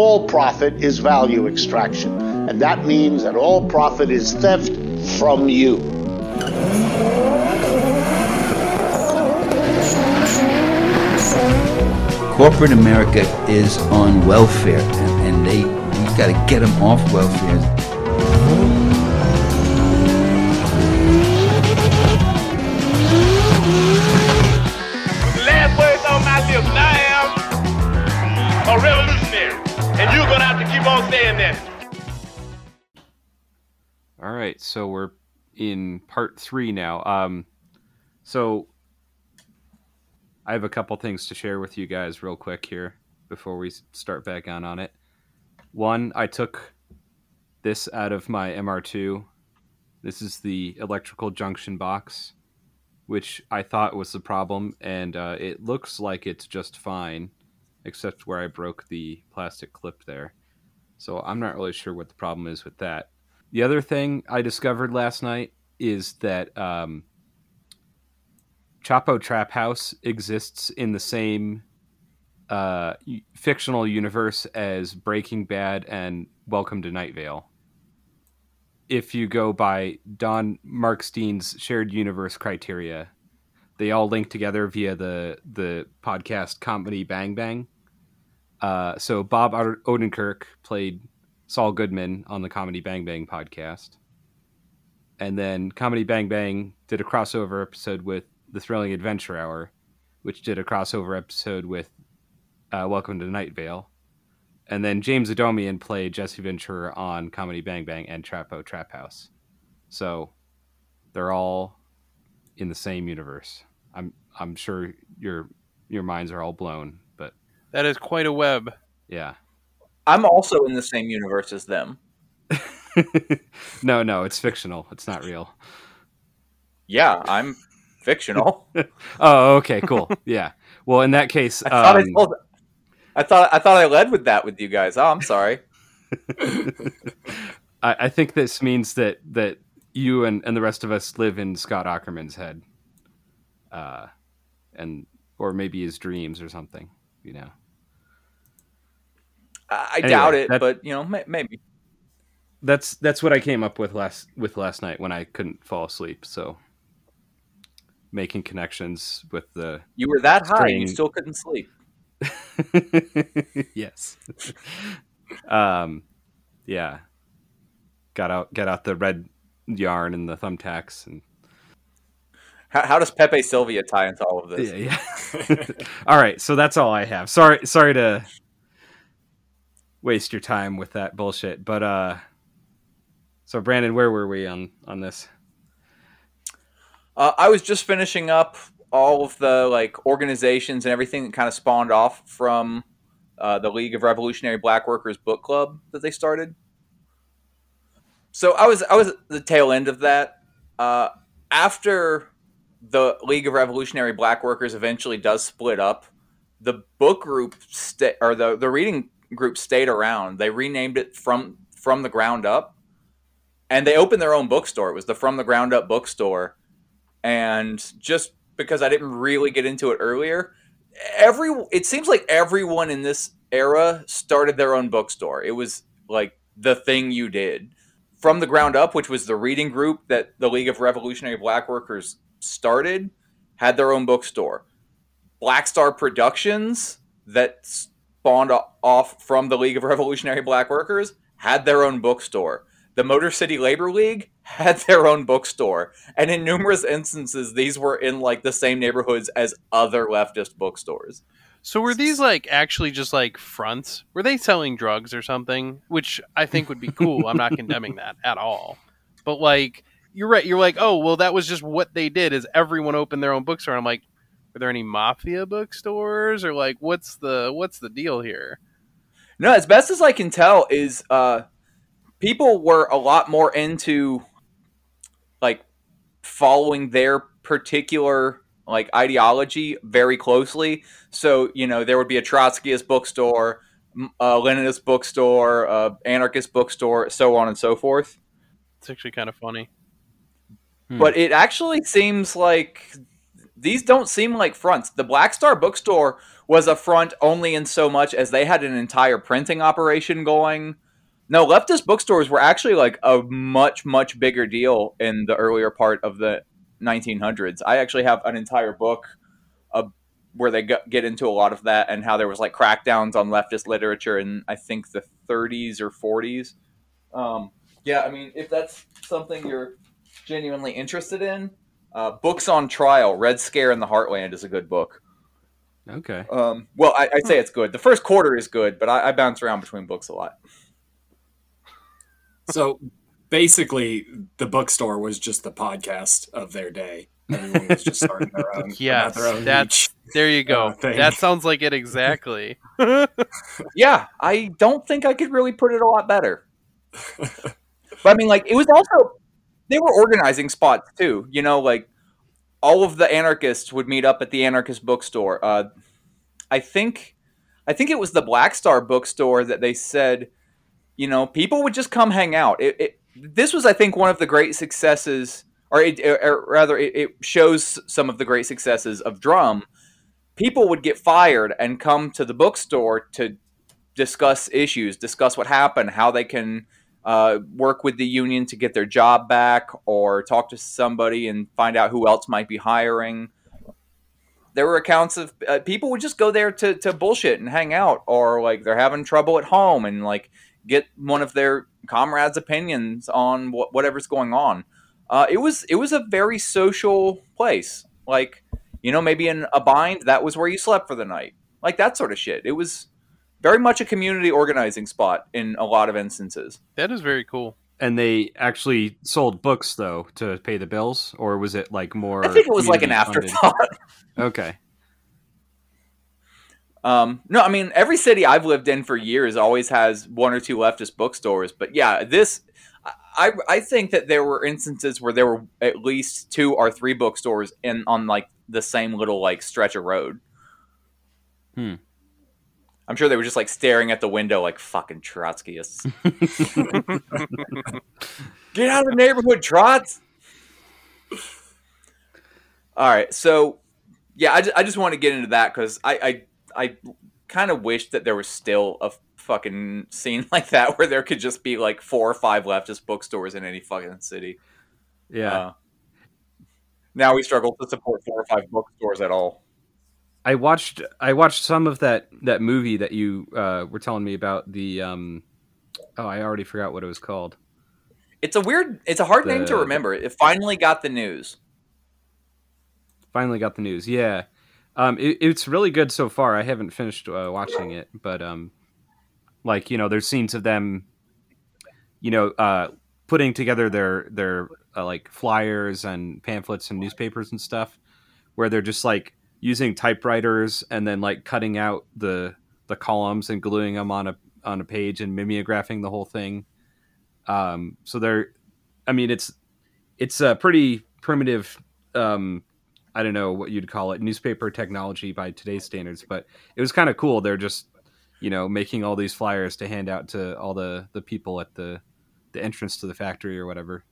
all profit is value extraction. And that means that all profit is theft from you. Corporate America is on welfare, and, they got to get them off welfare. Right, so we're in part three now. Um, so I have a couple things to share with you guys real quick here before we start back on on it. One, I took this out of my MR2. This is the electrical junction box, which I thought was the problem, and uh, it looks like it's just fine, except where I broke the plastic clip there. So I'm not really sure what the problem is with that. The other thing I discovered last night is that um, Chapo Trap House exists in the same uh, fictional universe as Breaking Bad and Welcome to Night Vale. If you go by Don Markstein's shared universe criteria, they all link together via the the podcast Comedy Bang Bang. Uh, so Bob Od- Odenkirk played Saul Goodman on the Comedy Bang Bang podcast. And then Comedy Bang Bang did a crossover episode with The Thrilling Adventure Hour, which did a crossover episode with uh, Welcome to Night Vale. And then James Adomian played Jesse Ventura on Comedy Bang Bang and Chapo Trap House. So they're all in the same universe. I'm I'm sure your your minds are all blown, but That is quite a web. yeah. I'm also in the same universe as them. no, no, it's fictional. It's not real. Yeah, I'm fictional. Oh, okay, cool. Yeah. Well, in that case, I thought I um, told. I thought I thought I led with that with you guys. Oh, I'm sorry. I, I think this means that that you and, and the rest of us live in Scott Aukerman's head, uh, and or maybe his dreams or something. You know. I, Anyway, doubt it, but you know, may, maybe. That's that's what I came up with last with last night when I couldn't fall asleep. So making connections with the You were that high, and you still couldn't sleep. yes. um, yeah. Got out, get out the red yarn and the thumbtacks, and How, how does Pepe Sylvia tie into all of this? yeah, yeah. all right, so that's all I have. Sorry, sorry to waste your time with that bullshit, but uh, so Brandon, where were we on on this? Uh, I was just finishing up all of the like organizations and everything that kind of spawned off from uh, the League of Revolutionary Black Workers book club that they started. So I was I was at the tail end of that. Uh, after the League of Revolutionary Black Workers eventually does split up, the book group sta- or the the reading group stayed around. They renamed it from from the ground up, and they opened their own bookstore. It was the From the Ground Up bookstore and just because I didn't really get into it earlier, every it seems like everyone in this era started their own bookstore. It was like the thing you did from the ground up, which was the reading group that the League of Revolutionary Black Workers started, had their own bookstore. Black Star Productions that spawned off from the League of Revolutionary Black Workers had their own bookstore. The Motor City Labor League had their own bookstore. And in numerous instances, these were in like the same neighborhoods as other leftist bookstores. So were these like actually just like fronts? Were they selling drugs or something? Which I think would be cool. I'm not condemning that at all. But like you're right, you're like, oh well that was just what they did is everyone opened their own bookstore. I'm like, are there any mafia bookstores? Or like what's the what's the deal here? No, as best as I can tell, is uh, people were a lot more into like following their particular like ideology very closely. So you know there would be a Trotskyist bookstore, m- a Leninist bookstore, a anarchist bookstore, so on and so forth. It's actually kind of funny. Hmm. But it actually seems like these don't seem like fronts. The Black Star Bookstore was a front only in so much as they had an entire printing operation going. No, leftist bookstores were actually like a much much bigger deal in the earlier part of the 1900s. I actually have an entire book of where they get into a lot of that and how there was like crackdowns on leftist literature in I think the 30s or 40s. Um, yeah, I mean, if that's something you're genuinely interested in, uh, Books on Trial, Red Scare in the Heartland is a good book. Okay. Um, well, I, I say it's good. The first quarter is good, but I, I bounce around between books a lot. So basically, the bookstore was just the podcast of their day. Everyone was just starting their own. Yes, their own that's niche. there you go. uh, that sounds like it exactly. Yeah, I don't think I could really put it a lot better. but I mean, like, it was also they were organizing spots too. You know, like all of the anarchists would meet up at the anarchist bookstore. Uh, I think, I think it was the Black Star bookstore that they said, you know, people would just come hang out. It, it this was, I think, one of the great successes, or, it, or rather, it, it shows some of the great successes of drum. People would get fired and come to the bookstore to discuss issues, discuss what happened, how they can uh, work with the union to get their job back, or talk to somebody and find out who else might be hiring. There were accounts of uh, people would just go there to, to bullshit and hang out, or like they're having trouble at home and like get one of their comrades' opinions on what, whatever's going on. Uh, it was it was a very social place. Like you know, maybe in a bind, that was where you slept for the night, like that sort of shit. It was very much a community organizing spot in a lot of instances. That is very cool. And they actually sold books though to pay the bills, or was it like more? I think it was like an afterthought. Okay. Um, no, I mean every city I've lived in for years always has one or two leftist bookstores, but yeah, this I I think that there were instances where there were at least two or three bookstores in on like the same little like stretch of road. Hmm. I'm sure they were just like staring at the window like fucking Trotskyists. Get out of the neighborhood, Trots. All right, so yeah, I just, I just want to get into that because I I, I kind of wish that there was still a fucking scene like that where there could just be like four or five leftist bookstores in any fucking city. Yeah. Uh, now we struggle to support four or five bookstores at all. I watched I watched some of that that movie that you uh, were telling me about the um oh I already forgot what it was called. It's a weird, it's a hard name to remember. It finally got the news. Finally got the news. Yeah. Um it, it's really good so far. I haven't finished uh, watching it, but um like, you know, there's scenes of them you know, uh putting together their their uh, like flyers and pamphlets and newspapers and stuff where they're just like using typewriters and then like cutting out the the columns and gluing them on a on a page and mimeographing the whole thing. Um, so they're, I mean, it's it's a pretty primitive. Um, I don't know what you'd call it, newspaper technology by today's standards, but it was kind of cool. They're just, you know, making all these flyers to hand out to all the the people at the the entrance to the factory or whatever.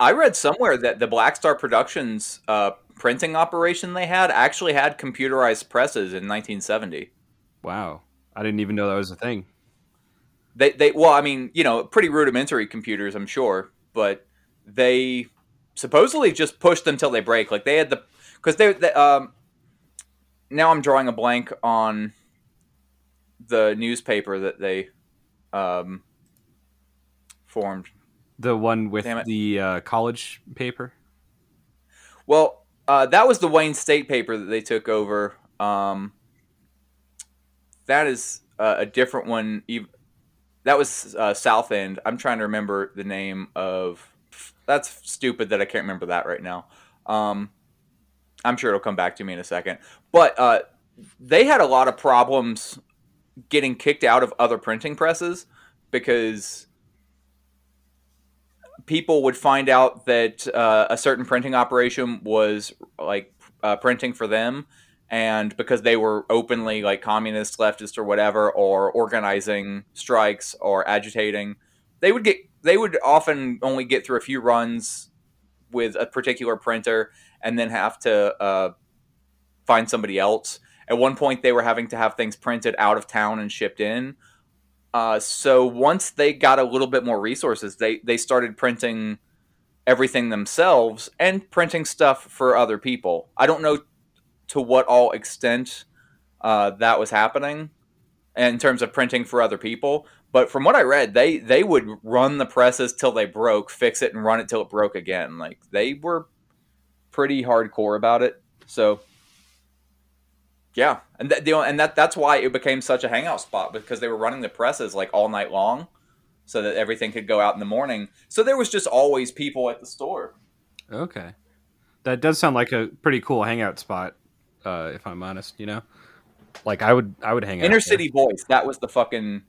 I read somewhere that the Black Star Productions uh, printing operation they had actually had computerized presses in 1970. Wow, I didn't even know that was a thing. They, they, well, I mean, you know, pretty rudimentary computers, I'm sure, but they supposedly just pushed until they break. Like they had the, because they, they, um, now I'm drawing a blank on the newspaper that they, um, formed. The one with the uh, college paper. Well, uh, that was the Wayne State paper that they took over. Um, that is uh, a different one. That was uh, South End. I'm trying to remember the name of. That's stupid that I can't remember that right now. Um, I'm sure it'll come back to me in a second. But uh, they had a lot of problems getting kicked out of other printing presses because people would find out that uh, a certain printing operation was like uh, printing for them and because they were openly like communist leftist or whatever or organizing strikes or agitating they would get they would often only get through a few runs with a particular printer and then have to uh, find somebody else. At one point, they were having to have things printed out of town and shipped in. Uh, so once they got a little bit more resources, they they started printing everything themselves and printing stuff for other people. I don't know to what all extent uh, that was happening in terms of printing for other people. But from what I read, they they would run the presses till they broke, fix it, and run it till it broke again. Like they were pretty hardcore about it. So yeah, and that and that that's why it became such a hangout spot because they were running the presses like all night long, so that everything could go out in the morning. So there was just always people at the store. Okay, that does sound like a pretty cool hangout spot. Uh, if I'm honest, you know, like I would I would hang out. Inner there. City Voice. That was the fucking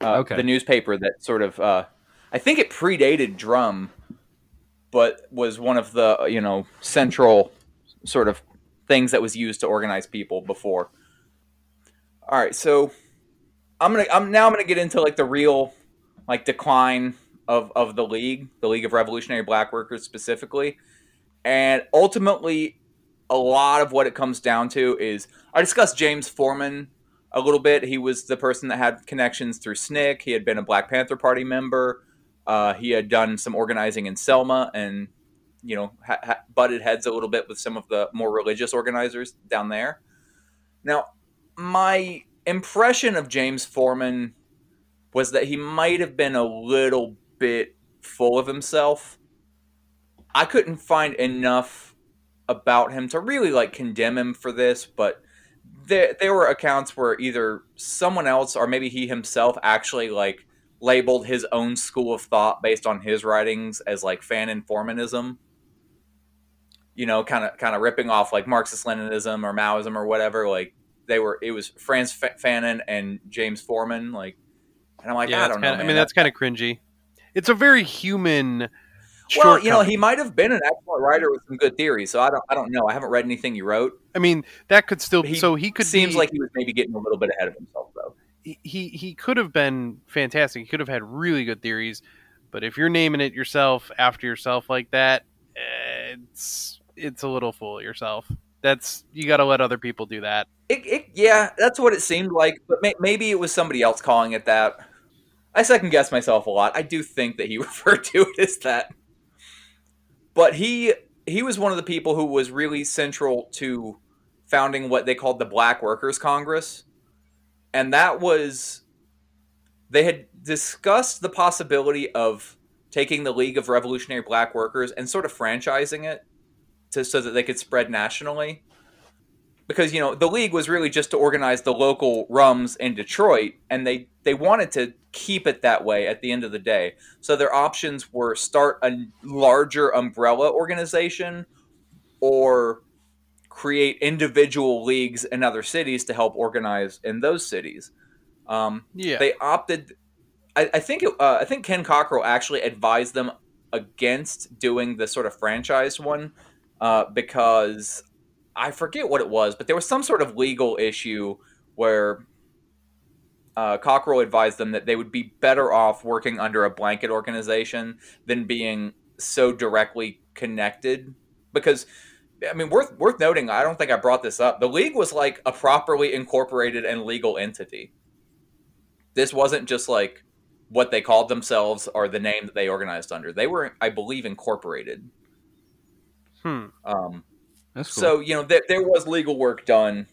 uh, Okay. the newspaper that sort of. Uh, I think it predated Drum, but was one of the you know central sort of things that was used to organize people before. All right, so I'm gonna I'm now I'm gonna get into like the real like decline of of the league, the League of Revolutionary Black Workers specifically, and ultimately a lot of what it comes down to is I discussed James Forman a little bit. He was the person that had connections through SNCC. He had been a Black Panther Party member. Uh, he had done some organizing in Selma and, you know, ha- ha- butted heads a little bit with some of the more religious organizers down there. Now, my impression of James Forman was that he might have been a little bit full of himself. I couldn't find enough about him to really like condemn him for this, but there there were accounts where either someone else or maybe he himself actually like labeled his own school of thought based on his writings as like fan Formanism. You know, kind of kind of ripping off like Marxist Leninism or Maoism or whatever. Like they were, it was Franz Fa- Fanon and James Forman. Like, and I'm like, yeah, I don't know. kinda, I mean, that's kind of cringy. It's a very human. well, you know, he might have been an excellent writer with some good theories. So I don't, I don't know. I haven't read anything he wrote. I mean, that could still. He so he could seems be, like he was maybe getting a little bit ahead of himself, though. he he he could have been fantastic. He could have had really good theories, but if you're naming it yourself after yourself like that, eh, it's it's a little of yourself. That's you got to let other people do that. It, it, yeah, that's what it seemed like. But may, maybe it was somebody else calling it that. I second guess myself a lot. I do think that he referred to it as that. But he he was one of the people who was really central to founding what they called the Black Workers Congress, and that was they had discussed the possibility of taking the League of Revolutionary Black Workers and sort of franchising it to so that they could spread nationally because you know the league was really just to organize the local rums in Detroit, and they they wanted to keep it that way at the end of the day. So their options were start a larger umbrella organization, or create individual leagues in other cities to help organize in those cities. Um, Yeah, they opted. I, I think it, uh, I think Ken Cockrel actually advised them against doing the sort of franchise one uh, because I forget what it was, but there was some sort of legal issue where uh, Cockrel advised them that they would be better off working under a blanket organization than being so directly connected. Because, I mean, worth worth noting, I don't think I brought this up. The league was like a properly incorporated and legal entity. This wasn't just like what they called themselves or the name that they organized under. They were, I believe, incorporated. Hmm. Um, That's cool. So you know, there, there was legal work done.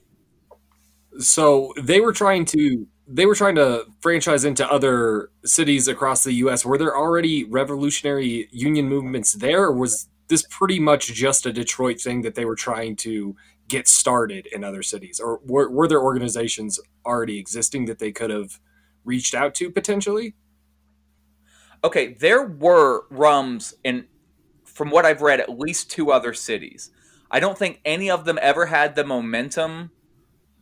So they were trying to they were trying to franchise into other cities across the U.S. Were there already revolutionary union movements there, or was this pretty much just a Detroit thing that they were trying to get started in other cities, or were, were there organizations already existing that they could have reached out to potentially? Okay, there were rums in, from what I've read, at least two other cities. I don't think any of them ever had the momentum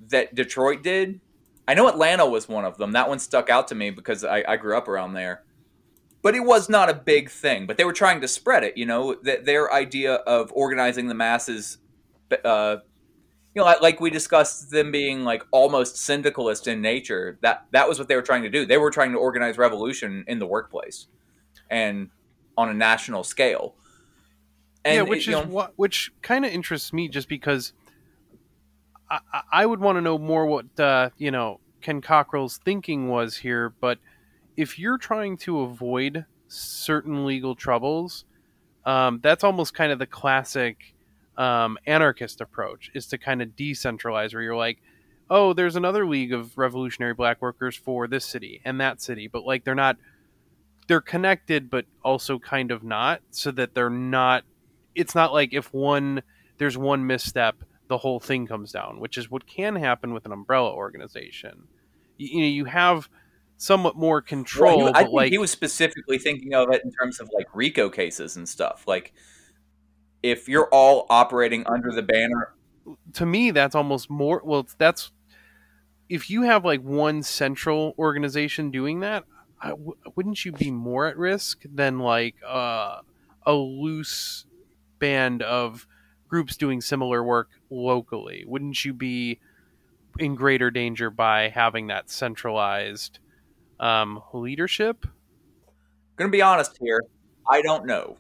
that Detroit did. I know Atlanta was one of them. That one stuck out to me because I, I grew up around there. But it was not a big thing. But they were trying to spread it. You know, Th- their idea of organizing the masses, uh, you know, like, like we discussed them being like almost syndicalist in nature. That that was what they were trying to do. They were trying to organize revolution in the workplace and on a national scale. And yeah, which you is know, what which kind of interests me, just because I, I- I would want to know more what uh, you know Ken Cockrel's thinking was here. But if you're trying to avoid certain legal troubles, um, that's almost kind of the classic um, anarchist approach: is to kind of decentralize, where you're like, oh, there's another league of revolutionary black workers for this city and that city, but like they're not. They're connected, but also kind of not, so that they're not it's not like if one there's one misstep the whole thing comes down which is what can happen with an umbrella organization you, you know you have somewhat more control well, he- I think like he was specifically thinking of it in terms of like RICO cases and stuff. Like, if you're all operating under the banner, to me that's almost more well that's if you have like one central organization doing that I w- wouldn't you be more at risk than like uh, a loose band of groups doing similar work locally wouldn't you be in greater danger by having that centralized um, leadership gonna be honest here, I don't know.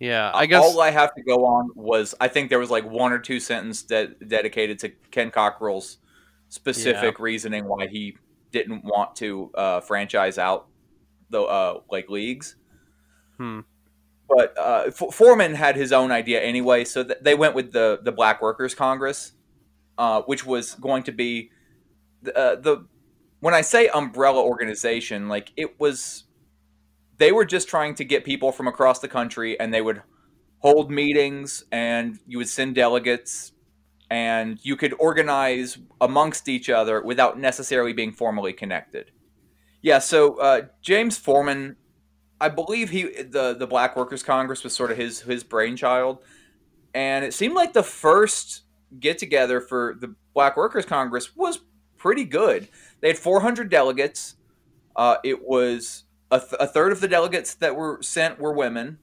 yeah i guess all I have to go on was I think there was like one or two sentences de- dedicated to Ken Cockrel's specific reasoning why he didn't want to uh, franchise out the uh, like leagues. Hmm. But uh, F- Forman had his own idea anyway, so th- they went with the the Black Workers Congress, uh, which was going to be the, uh, the when I say umbrella organization, like it was they were just trying to get people from across the country and they would hold meetings and you would send delegates and you could organize amongst each other without necessarily being formally connected. Yeah, so uh, James Forman, I believe he the the Black Workers Congress was sort of his his brainchild, and it seemed like the first get together for the Black Workers Congress was pretty good. They had 400 delegates. Uh, it was a, th- a third of the delegates that were sent were women,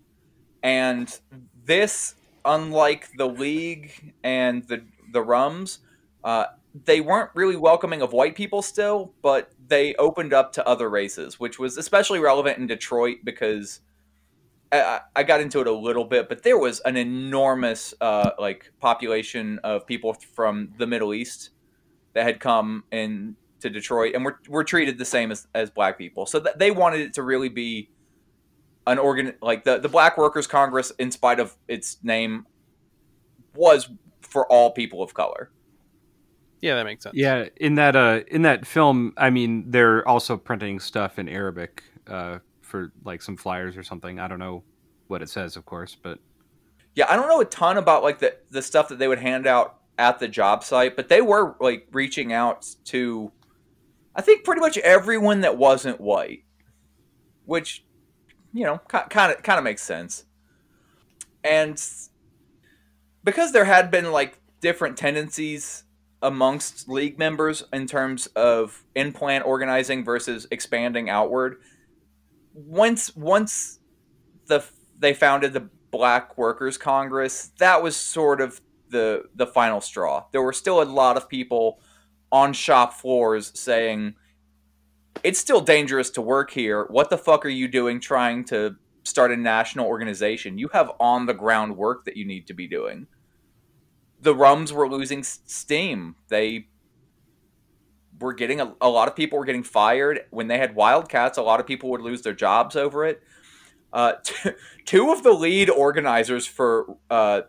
and this, unlike the League and the the Rums, uh, they weren't really welcoming of white people still, but they opened up to other races, which was especially relevant in Detroit because I, I got into it a little bit, but there was an enormous uh, like population of people from the Middle East that had come in to Detroit and were, were treated the same as, as black people. So th- they wanted it to really be an organ like the, the Black Workers Congress, in spite of its name, was for all people of color. Yeah that makes sense Yeah, in that uh in that film, I mean, they're also printing stuff in Arabic uh for like some flyers or something. I don't know what it says, of course, but Yeah, I don't know a ton about like the the stuff that they would hand out at the job site, but they were like reaching out to I think pretty much everyone that wasn't white, which you know kind of kind of makes sense. And because there had been like different tendencies amongst league members in terms of in-plant organizing versus expanding outward, once once the they founded the Black Workers Congress, that was sort of the the final straw. There were still a lot of people on shop floors saying it's still dangerous to work here. What the fuck are you doing trying to start a national organization? You have on the ground work that you need to be doing. The Rums were losing steam. They were getting a, a lot of people were getting fired when they had Wildcats. A lot of people would lose their jobs over it. Uh, t- two of the lead organizers for uh,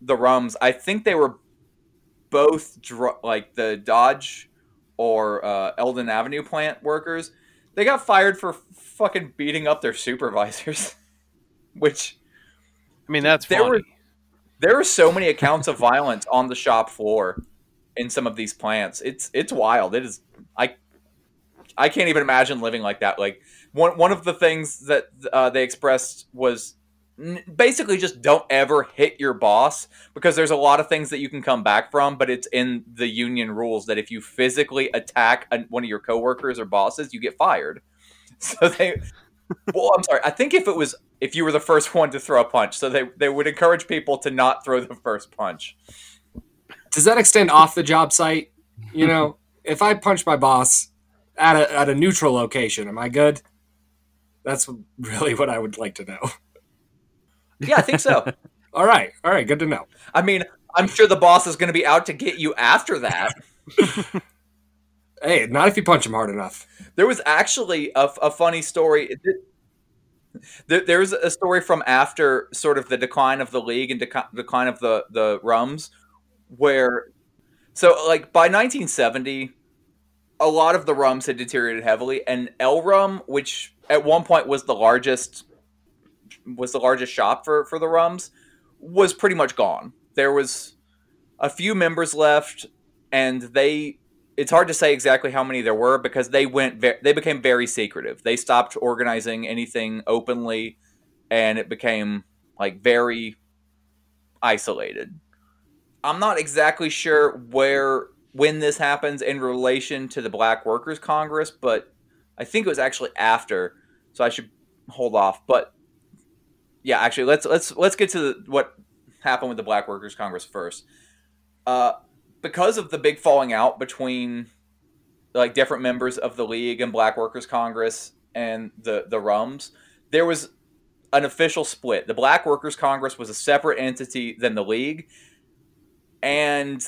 the Rums, I think they were both dr- like the Dodge or uh, Eldon Avenue plant workers. They got fired for fucking beating up their supervisors, which i mean that's There funny. were- there are so many accounts of violence on the shop floor in some of these plants. It's it's wild. It is I I can't even imagine living like that. Like one one of the things that uh, they expressed was n- basically just don't ever hit your boss because there's a lot of things that you can come back from, but it's in the union rules that if you physically attack an- one of your coworkers or bosses, you get fired. So they well, I'm sorry. I think if it was if you were the first one to throw a punch, so they they would encourage people to not throw the first punch. Does that extend off the job site? You know, if I punch my boss at a, at a neutral location, am I good? That's really what I would like to know. Yeah, I think so. All right, all right, good to know. I mean, I'm sure the boss is going to be out to get you after that. Hey, not if you punch him hard enough. There was actually a, a funny story. There, there's a story from after sort of the decline of the league and deca- decline of the the Rums, where so like by 1970, a lot of the Rums had deteriorated heavily, and El Rum, which at one point was the largest was the largest shop for for the Rums, was pretty much gone. There was a few members left, and they it's hard to say exactly how many there were because they went ve- they became very secretive. They stopped organizing anything openly and it became like very isolated. I'm not exactly sure where when this happens in relation to the Black Workers Congress, but I think it was actually after, so I should hold off. But yeah, actually, let's let's let's get to the, what happened with the Black Workers Congress first. Uh, because of the big falling out between like different members of the league and Black Workers Congress and the the Rums, there was an official split. The Black Workers Congress was a separate entity than the league, and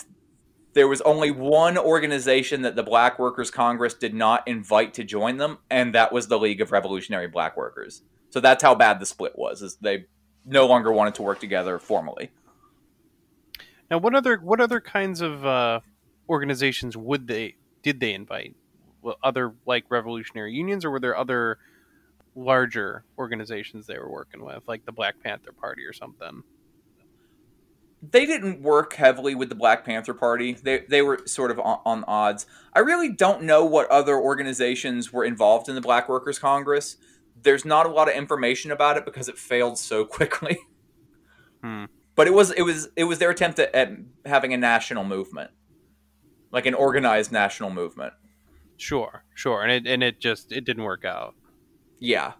there was only one organization that the Black Workers Congress did not invite to join them, and that was the League of Revolutionary Black Workers. So that's how bad the split was. Is they no longer wanted to work together formally. Now, what other what other kinds of uh, organizations would they did they invite? Other like revolutionary unions, or were there other larger organizations they were working with, like the Black Panther Party or something? They didn't work heavily with the Black Panther Party. They they were sort of on, on odds. I really don't know what other organizations were involved in the Black Workers Congress. There's not a lot of information about it because it failed so quickly. Hmm. But it was it was it was their attempt at, at having a national movement, like an organized national movement. Sure, sure, and it and it just it didn't work out. Yeah.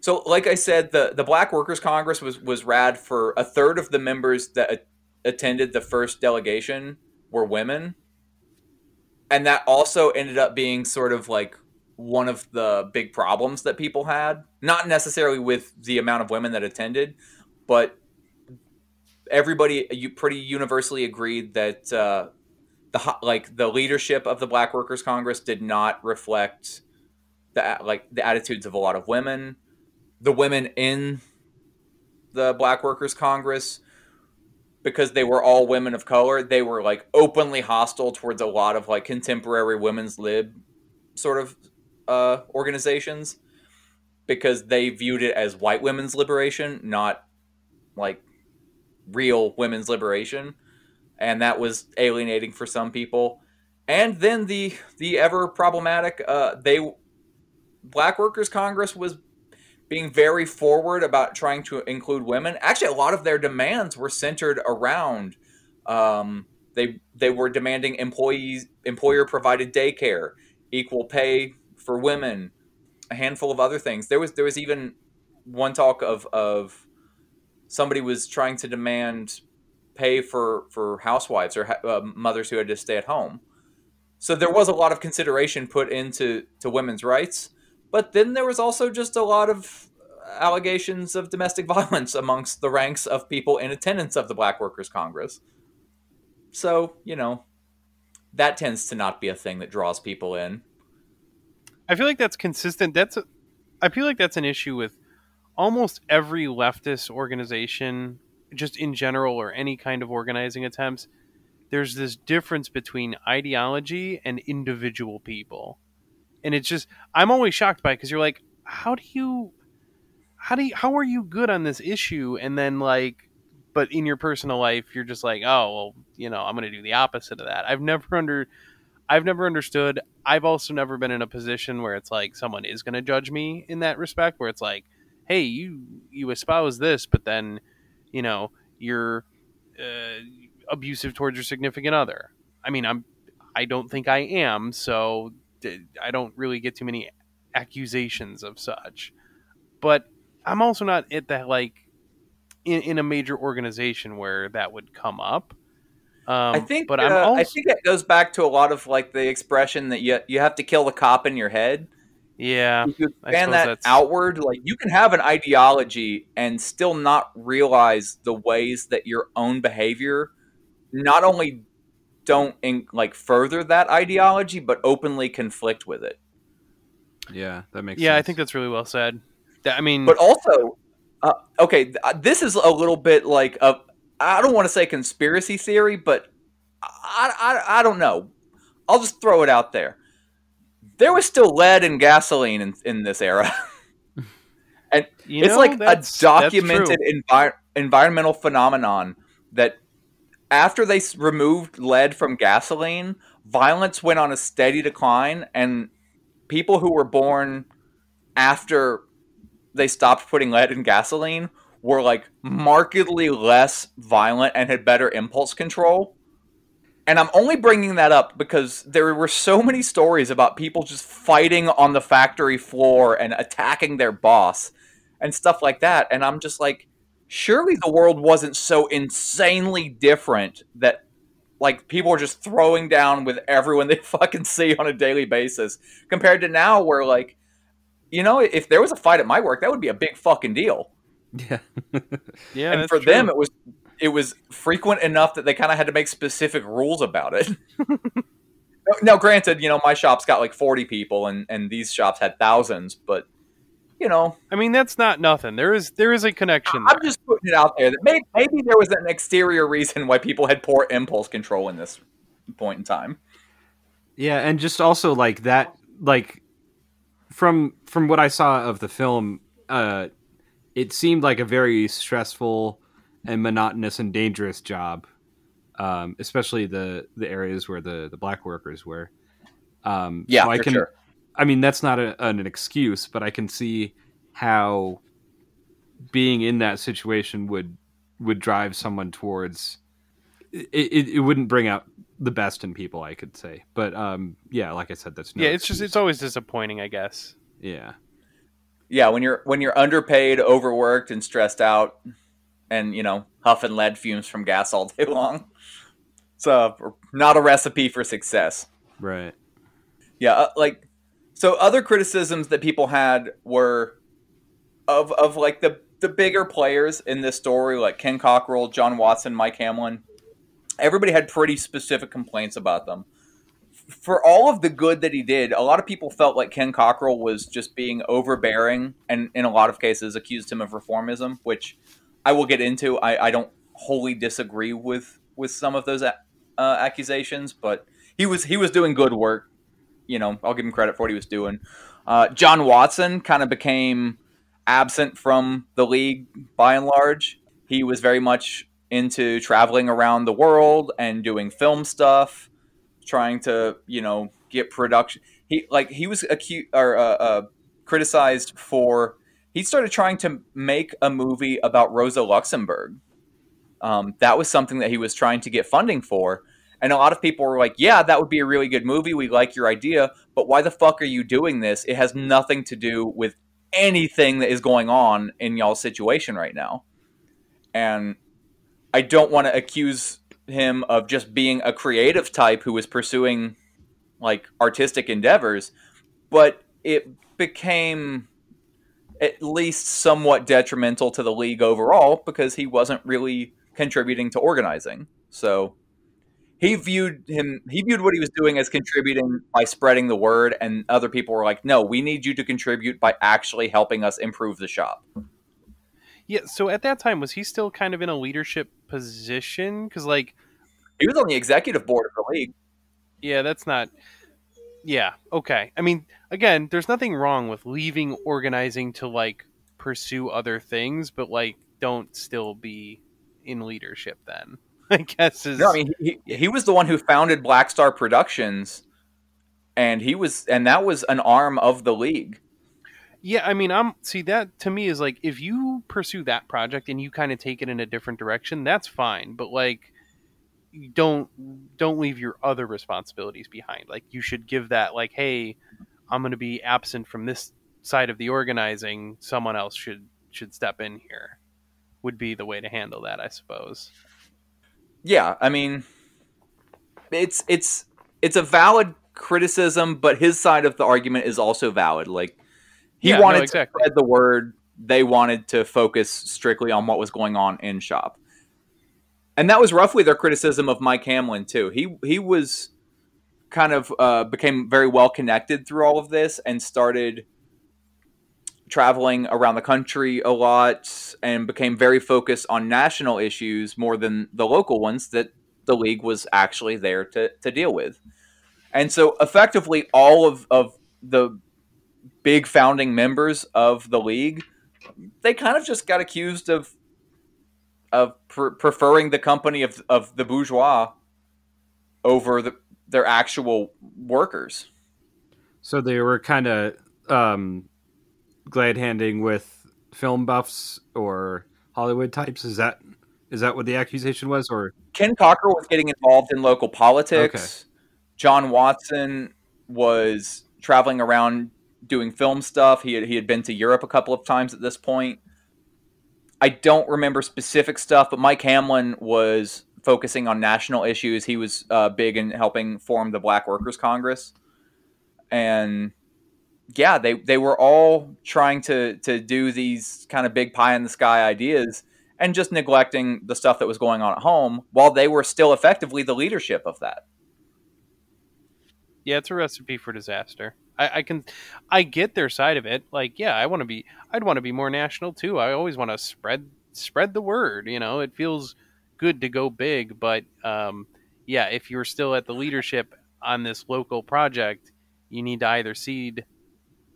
So, like I said, the the Black Workers Congress was was rad for a third of the members that a- attended the first delegation were women, and that also ended up being sort of like one of the big problems that people had. Not necessarily with the amount of women that attended, but everybody you pretty universally agreed that uh, the like the leadership of the Black Workers Congress did not reflect the like the attitudes of a lot of women. The women in the Black Workers Congress, because they were all women of color, they were like openly hostile towards a lot of like contemporary women's lib sort of uh, organizations because they viewed it as white women's liberation, not like real women's liberation, and that was alienating for some people. And then the the ever problematic uh, they Black Workers Congress was being very forward about trying to include women. Actually, a lot of their demands were centered around um, they they were demanding employees employer provided daycare, equal pay for women, a handful of other things. There was there was even one talk of of somebody was trying to demand pay for for housewives or uh, mothers who had to stay at home. So there was a lot of consideration put into to women's rights, but then there was also just a lot of allegations of domestic violence amongst the ranks of people in attendance of the Black Workers Congress. So, you know, that tends to not be a thing that draws people in. I feel like that's consistent. That's a, I feel like that's an issue with almost every leftist organization, just in general, or any kind of organizing attempts. There's this difference between ideology and individual people, and it's just I'm always shocked by because you're like, how do you, how do you, how are you good on this issue, and then like, but in your personal life, you're just like, oh well, you know, I'm going to do the opposite of that. I've never under I've never understood. I've also never been in a position where it's like someone is going to judge me in that respect, where it's like, hey, you you espouse this, but then, you know, you're uh, abusive towards your significant other. I mean, I'm I don't think I am, so I don't really get too many accusations of such. But I'm also not at that like in, in a major organization where that would come up. Um, I think, but uh, I'm also I think it goes back to a lot of like the expression that you you have to kill the cop in your head. Yeah, if you I expand that that's- outward, like you can have an ideology and still not realize the ways that your own behavior not only don't in, like further that ideology, but openly conflict with it. Yeah, that makes yeah, I think that's really well said. That- I mean, But also, uh, okay, th- uh, this is a little bit like a I don't want to say conspiracy theory, but I, I I don't know. I'll just throw it out there. There was still lead and gasoline in, in this era. you it's know, like a documented envi- environmental phenomenon that after they s- removed lead from gasoline, violence went on a steady decline, and people who were born after they stopped putting lead in gasoline were like markedly less violent and had better impulse control. And I'm only bringing that up because there were so many stories about people just fighting on the factory floor and attacking their boss and stuff like that. And I'm just like, surely the world wasn't so insanely different that like people are just throwing down with everyone they fucking see on a daily basis compared to now where like you know if there was a fight at my work that would be a big fucking deal Yeah. Yeah, and for true. them it was it was frequent enough that they kind of had to make specific rules about it now, now granted you know my shop's got like 40 people and and these shops had thousands but you know I mean, that's not nothing. There is there is a connection. i'm there. just putting it out there that maybe, maybe there was an exterior reason why people had poor impulse control in this point in time Yeah, and just also like that like from from what I saw of the film, uh it seemed like a very stressful and monotonous and dangerous job. Um, especially the the areas where the the black workers were. Um yeah so I for can sure I mean that's not a, an excuse, but I can see how being in that situation would would drive someone towards it, it, it wouldn't bring out the best in people i could say but um yeah like i said that's no yeah, it's just it's always disappointing, I guess. yeah yeah when you're when you're underpaid overworked and stressed out and you know huffing lead fumes from gas all day long. Uh, not a recipe for success. Right. Yeah uh, like so other criticisms that people had were of of like the the bigger players in this story like ken cockrel john watson mike hamlin everybody had pretty specific complaints about them. For all of the good that he did, a lot of people felt like Ken Cockrel was just being overbearing, and in a lot of cases accused him of reformism, which I will get into. I, I don't wholly disagree with with some of those uh, accusations, but he was he was doing good work. You know, I'll give him credit for what he was doing. Uh, John Watson kind of became absent from the league by and large. He was very much into traveling around the world and doing film stuff trying to you know get production he like he was acute or uh, uh, criticized for he started trying to make a movie about rosa luxemburg. Um, that was something that he was trying to get funding for. And a lot of people were like yeah that would be a really good movie. We like your idea but why the fuck are you doing this? It has nothing to do with anything that is going on in y'all's situation right now. And i don't want to accuse him of just being a creative type who was pursuing like artistic endeavors, but it became at least somewhat detrimental to the league overall because he wasn't really contributing to organizing. So he viewed him he viewed what he was doing as contributing by spreading the word and other people were like, "No, we need you to contribute by actually helping us improve the shop." Yeah, so at that time was he still kind of in a leadership position cuz like He was on the executive board of the league. yeah, that's not Yeah, okay. I mean, again, there's nothing wrong with leaving organizing to like pursue other things, but like don't still be in leadership then. I guess is No, I mean he, he, was the one who founded Black Star Productions, and he was and that was an arm of the league. Yeah, I mean, I'm see that to me is like if you pursue that project and you kind of take it in a different direction, that's fine. But like, don't don't leave your other responsibilities behind. Like, you should give that like, hey, I'm going to be absent from this side of the organizing. Someone else should should step in here. Would be the way to handle that, I suppose. Yeah, I mean, it's it's it's a valid criticism, but his side of the argument is also valid. Like he Yeah, no, wanted exactly. to spread the word. They wanted to focus strictly on what was going on in shop. And that was roughly their criticism of Mike Hamlin too. He he was kind of uh, became very well connected through all of this and started traveling around the country a lot and became very focused on national issues more than the local ones that the league was actually there to, to deal with. And so effectively all of, of the big founding members of the league, they kind of just got accused of of pre- preferring the company of, of the bourgeois over the, their actual workers. So they were kind of um, glad handing with film buffs or Hollywood types. Is that is that what the accusation was? Or Ken Cockrel was getting involved in local politics. John Watson was traveling around doing film stuff. He had, he had been to Europe a couple of times at this point. I don't remember specific stuff, but Mike Hamlin was focusing on national issues. He was uh, big in helping form the Black Workers Congress, and yeah, they they were all trying to to do these kind of big pie in the sky ideas and just neglecting the stuff that was going on at home while they were still effectively the leadership of that. Yeah, it's a recipe for disaster. I, I can, I get their side of it. Like, yeah, I want to be, I'd want to be more national too. I always want to spread spread the word. You know, it feels good to go big, but um, yeah, if you're still at the leadership on this local project, you need to either cede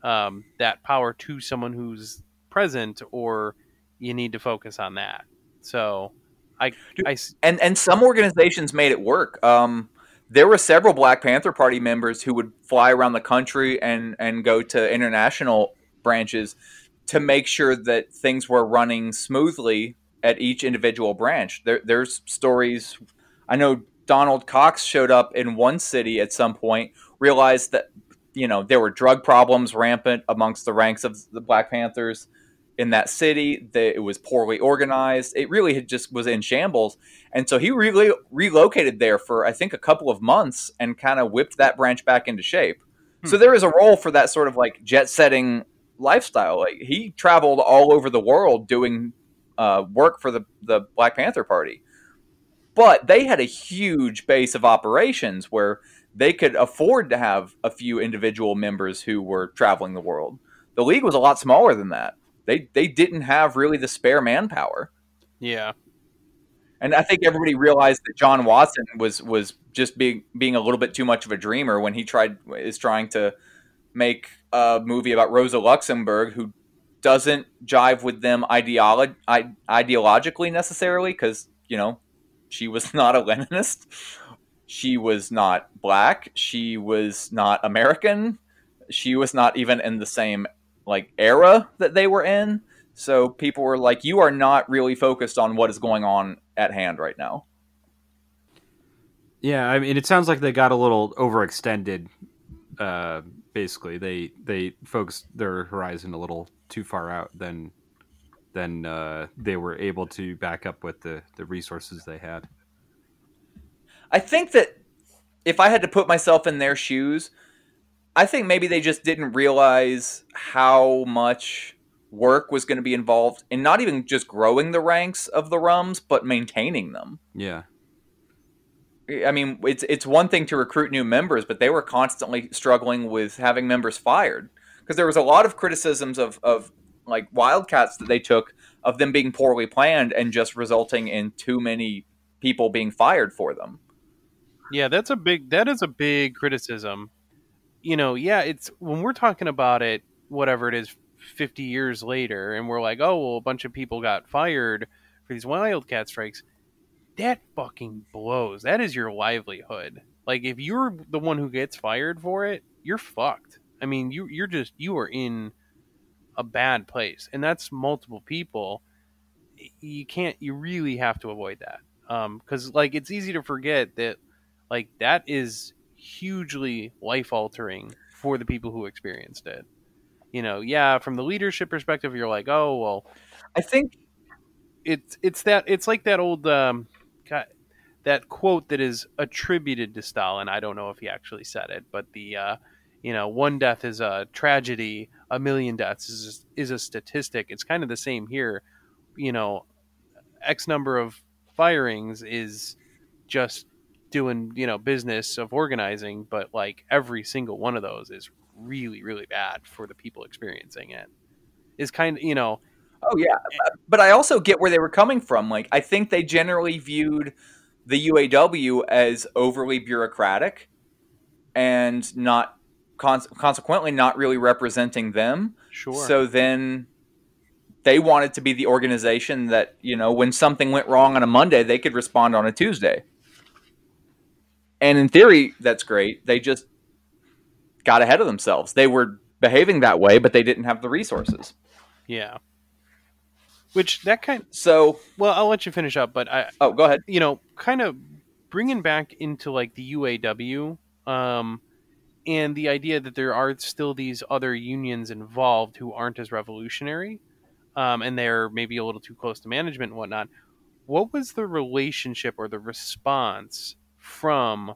um, that power to someone who's present, or you need to focus on that. So, I, I, and and some organizations made it work. Um, there were several Black Panther Party members who would fly around the country and and go to international branches to make sure that things were running smoothly at each individual branch. There, there's stories. I know Donald Cox showed up in one city at some point, realized that you know there were drug problems rampant amongst the ranks of the Black Panthers in that city. That it was poorly organized. It really had just was in shambles, and so he really relocated there for I think a couple of months and kind of whipped that branch back into shape. So there is a role for that sort of like jet setting lifestyle. Like he traveled all over the world doing uh, work for the the Black Panther Party, but they had a huge base of operations where they could afford to have a few individual members who were traveling the world. The league was a lot smaller than that. They they didn't have really the spare manpower. yeah, And I think everybody realized that John Watson was was just being being a little bit too much of a dreamer when he tried is trying to make a movie about Rosa Luxemburg, who doesn't jive with them ideolo- ideologically necessarily, because you know she was not a Leninist, she was not black, she was not American, she was not even in the same like era that they were in. So people were like, "You are not really focused on what is going on at hand right now." yeah, I mean, it sounds like they got a little overextended. Uh, basically, they they focused their horizon a little too far out than than uh, they were able to back up with the the resources they had. I think that if I had to put myself in their shoes, I think maybe they just didn't realize how much work was going to be involved in not even just growing the ranks of the rums, but maintaining them. Yeah. I mean, it's it's one thing to recruit new members, but they were constantly struggling with having members fired because there was a lot of criticisms of of like Wildcats that they took of them being poorly planned and just resulting in too many people being fired for them. Yeah, that's a big that is a big criticism. You know, yeah, it's when we're talking about it, whatever it is, fifty years later, and we're like, oh well, a bunch of people got fired for these wildcat strikes. That fucking blows. That is your livelihood. Like if you're the one who gets fired for it, you're fucked. I mean, you you're just you are in a bad place, and that's multiple people. You can't. You really have to avoid that. Um, because like it's easy to forget that like that is hugely life altering for the people who experienced it you know yeah from the leadership perspective you're like oh well I think it's it's that it's like that old um God, that quote that is attributed to Stalin. I don't know if he actually said it, but the uh, you know one death is a tragedy, a million deaths is is a statistic. It's kind of the same here. You know, X number of firings is just doing you know business of organizing, but like every single one of those is really really bad for the people experiencing it. Is kind of you know Oh yeah, eh uh, but I also get where they were coming from. Like I think they generally viewed the UAW as overly bureaucratic and not con- consequently not really representing them. sure So then they wanted to be the organization that, you know, when something went wrong on a Monday, they could respond on a Tuesday. And in theory, that's great. They just got ahead of themselves. They were behaving that way, but they didn't have the resources. yeah. Which that kind So, well, I'll let you finish up, but I oh, go ahead. you know, kind of bringing back into like the UAW, um, and the idea that there are still these other unions involved who aren't as revolutionary, um, and they're maybe a little too close to management and whatnot. What was the relationship or the response from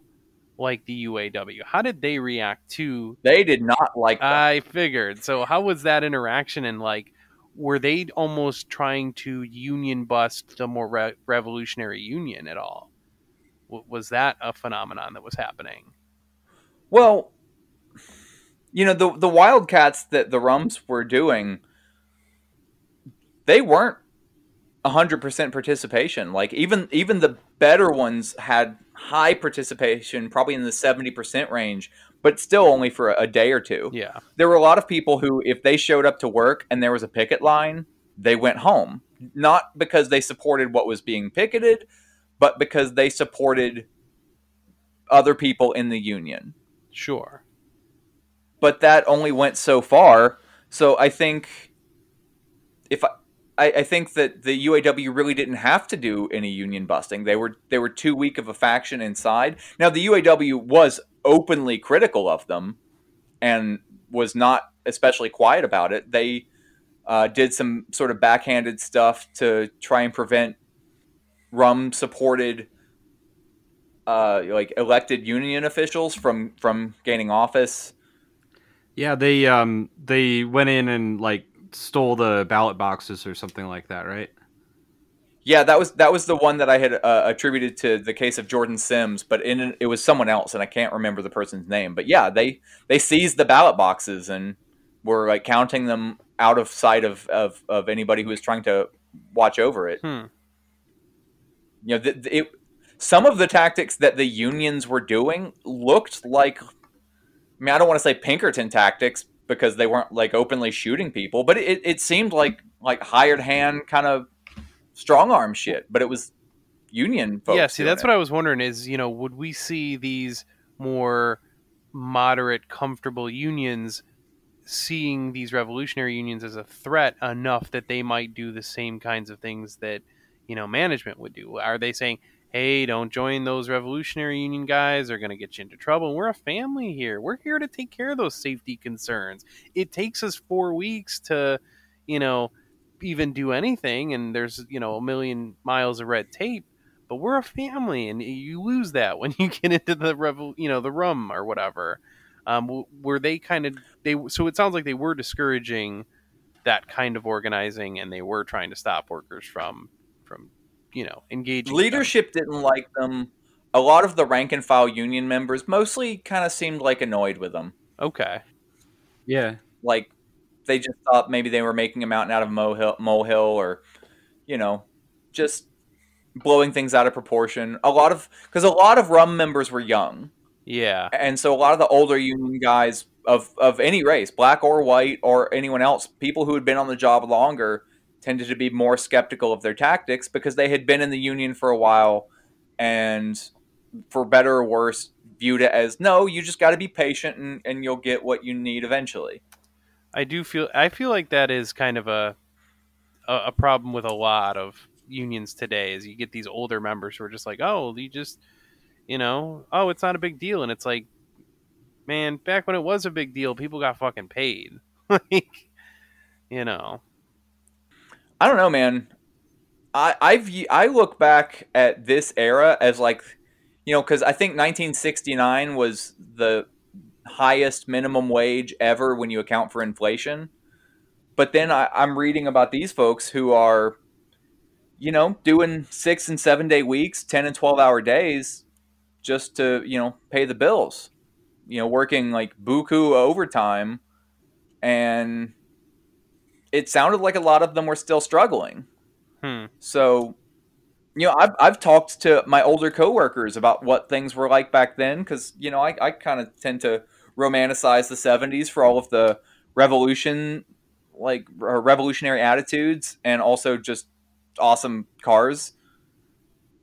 like the UAW? How did they react to They did not like that. I figured. So how was that interaction and like were they almost trying to union bust the more re- revolutionary union at all? W- was that a phenomenon that was happening? Well, you know the the Wildcats that the Rums were doing, they weren't hundred percent participation. Like even even the better ones had high participation, probably in the seventy percent range, but still only for a, a day or two. Yeah. There were a lot of people who, if they showed up to work and there was a picket line, they went home. Not because they supported what was being picketed, but because they supported other people in the union Sure. but that only went so far. So I think if I, I, I think that the UAW really didn't have to do any union busting. They were they were too weak of a faction inside. Now the UAW was openly critical of them and was not especially quiet about it. They uh, did some sort of backhanded stuff to try and prevent Rum supported uh, like elected union officials from from gaining office. Yeah, they um they went in and like stole the ballot boxes or something like that, right? Yeah, that was that was the one that I had uh, attributed to the case of Jordan Sims, but in it was someone else, and I can't remember the person's name. But yeah, they they seized the ballot boxes and were like counting them out of sight of of, of anybody who was trying to watch over it. Hmm. You know, th- th- it, some of the tactics that the unions were doing looked like. I mean, I don't want to say Pinkerton tactics because they weren't like openly shooting people, but it, it seemed like like hired hand kind of strong arm shit. But it was union folks. yeah, see, that's it. what I was wondering is, you know, would we see these more moderate, comfortable unions seeing these revolutionary unions as a threat enough that they might do the same kinds of things that, you know, management would do? Are they saying, hey, don't join those revolutionary union guys. They're going to get you into trouble. We're a family here. We're here to take care of those safety concerns. It takes us four weeks to, you know, even do anything, and there's, you know, a million miles of red tape. But we're a family, and you lose that when you get into the revel, you know, the rum or whatever. Um, were they kind of they? So it sounds like they were discouraging that kind of organizing, and they were trying to stop workers from from you know engaging. with them. leadership didn't like them. A lot of the rank and file union members mostly kind of seemed like annoyed with them. Okay. Yeah. Like they just thought maybe they were making a mountain out of a molehill, molehill or, you know, just blowing things out of proportion. A lot of because a lot of rum members were young, Yeah. and so a lot of the older union guys of of any race, black or white or anyone else, people who had been on the job longer, tended to be more skeptical of their tactics because they had been in the union for a while, and for better or worse, viewed it as no, you just got to be patient and, and you'll get what you need eventually. I do feel I feel like that is kind of a a, problem with a lot of unions today. Is you get these older members who are just like, oh, you just you know, oh, it's not a big deal, and it's like, man, back when it was a big deal, people got fucking paid. like, you know, I don't know, man. I I've I look back at this era as like, you know, because I think 1969 was the highest minimum wage ever when you account for inflation. But then I, I'm reading about these folks who are, you know, doing six and seven day weeks, 10 and 12 hour days just to, you know, pay the bills. You know, working like buku overtime. And it sounded like a lot of them were still struggling. Hmm. So, you know, I've, I've talked to my older coworkers about what things were like back then because, you know, I, I kind of tend to romanticize the 70s for all of the revolution, like uh, revolutionary attitudes and also just awesome cars.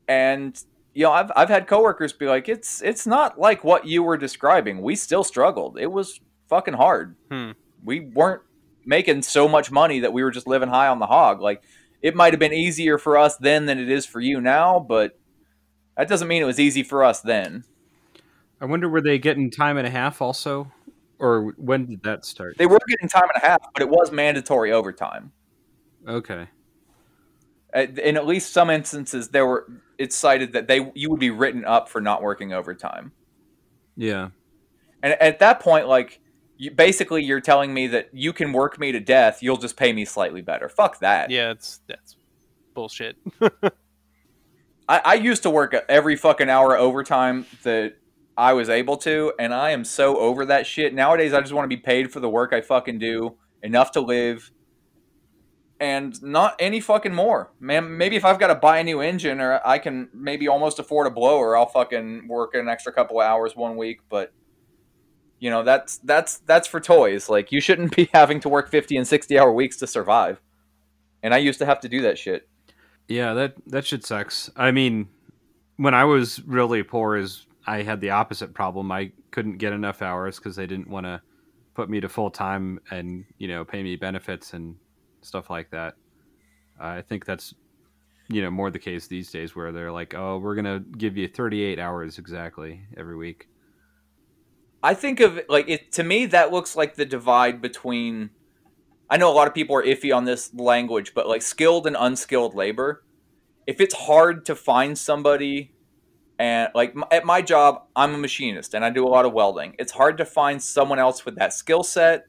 And, you know, I've, I've had coworkers be like, it's, it's not like what you were describing. We still struggled. It was fucking hard. Hmm. We weren't making so much money that we were just living high on the hog. Like, it might have been easier for us then than it is for you now, but that doesn't mean it was easy for us then. I wonder were they getting time and a half also, or when did that start? They were getting time and a half, but it was mandatory overtime. Okay. In at least some instances, there were it's cited that they you would be written up for not working overtime. Yeah. And at that point, like you, basically, you're telling me that you can work me to death. You'll just pay me slightly better. Fuck that. Yeah, it's that's bullshit. I, I used to work every fucking hour overtime that I was able to, and I am so over that shit. Nowadays, I just want to be paid for the work I fucking do, enough to live, and not any fucking more. Man, maybe if I've got to buy a new engine or I can maybe almost afford a blower, I'll fucking work an extra couple of hours one week. But you know, that's that's that's for toys. Like you shouldn't be having to work fifty and sixty hour weeks to survive. And I used to have to do that shit. Yeah, that that shit sucks. I mean, when I was really poor, is I had the opposite problem. I couldn't get enough hours because they didn't want to put me to full time and you know pay me benefits and stuff like that. I think that's you know more the case these days where they're like, oh, we're gonna give you 38 hours exactly every week. I think of it- like it to me that looks like the divide between I know a lot of people are iffy on this language, but like skilled and unskilled labor. If it's hard to find somebody and like m- at my job, I'm a machinist and I do a lot of welding. It's hard to find someone else with that skill set.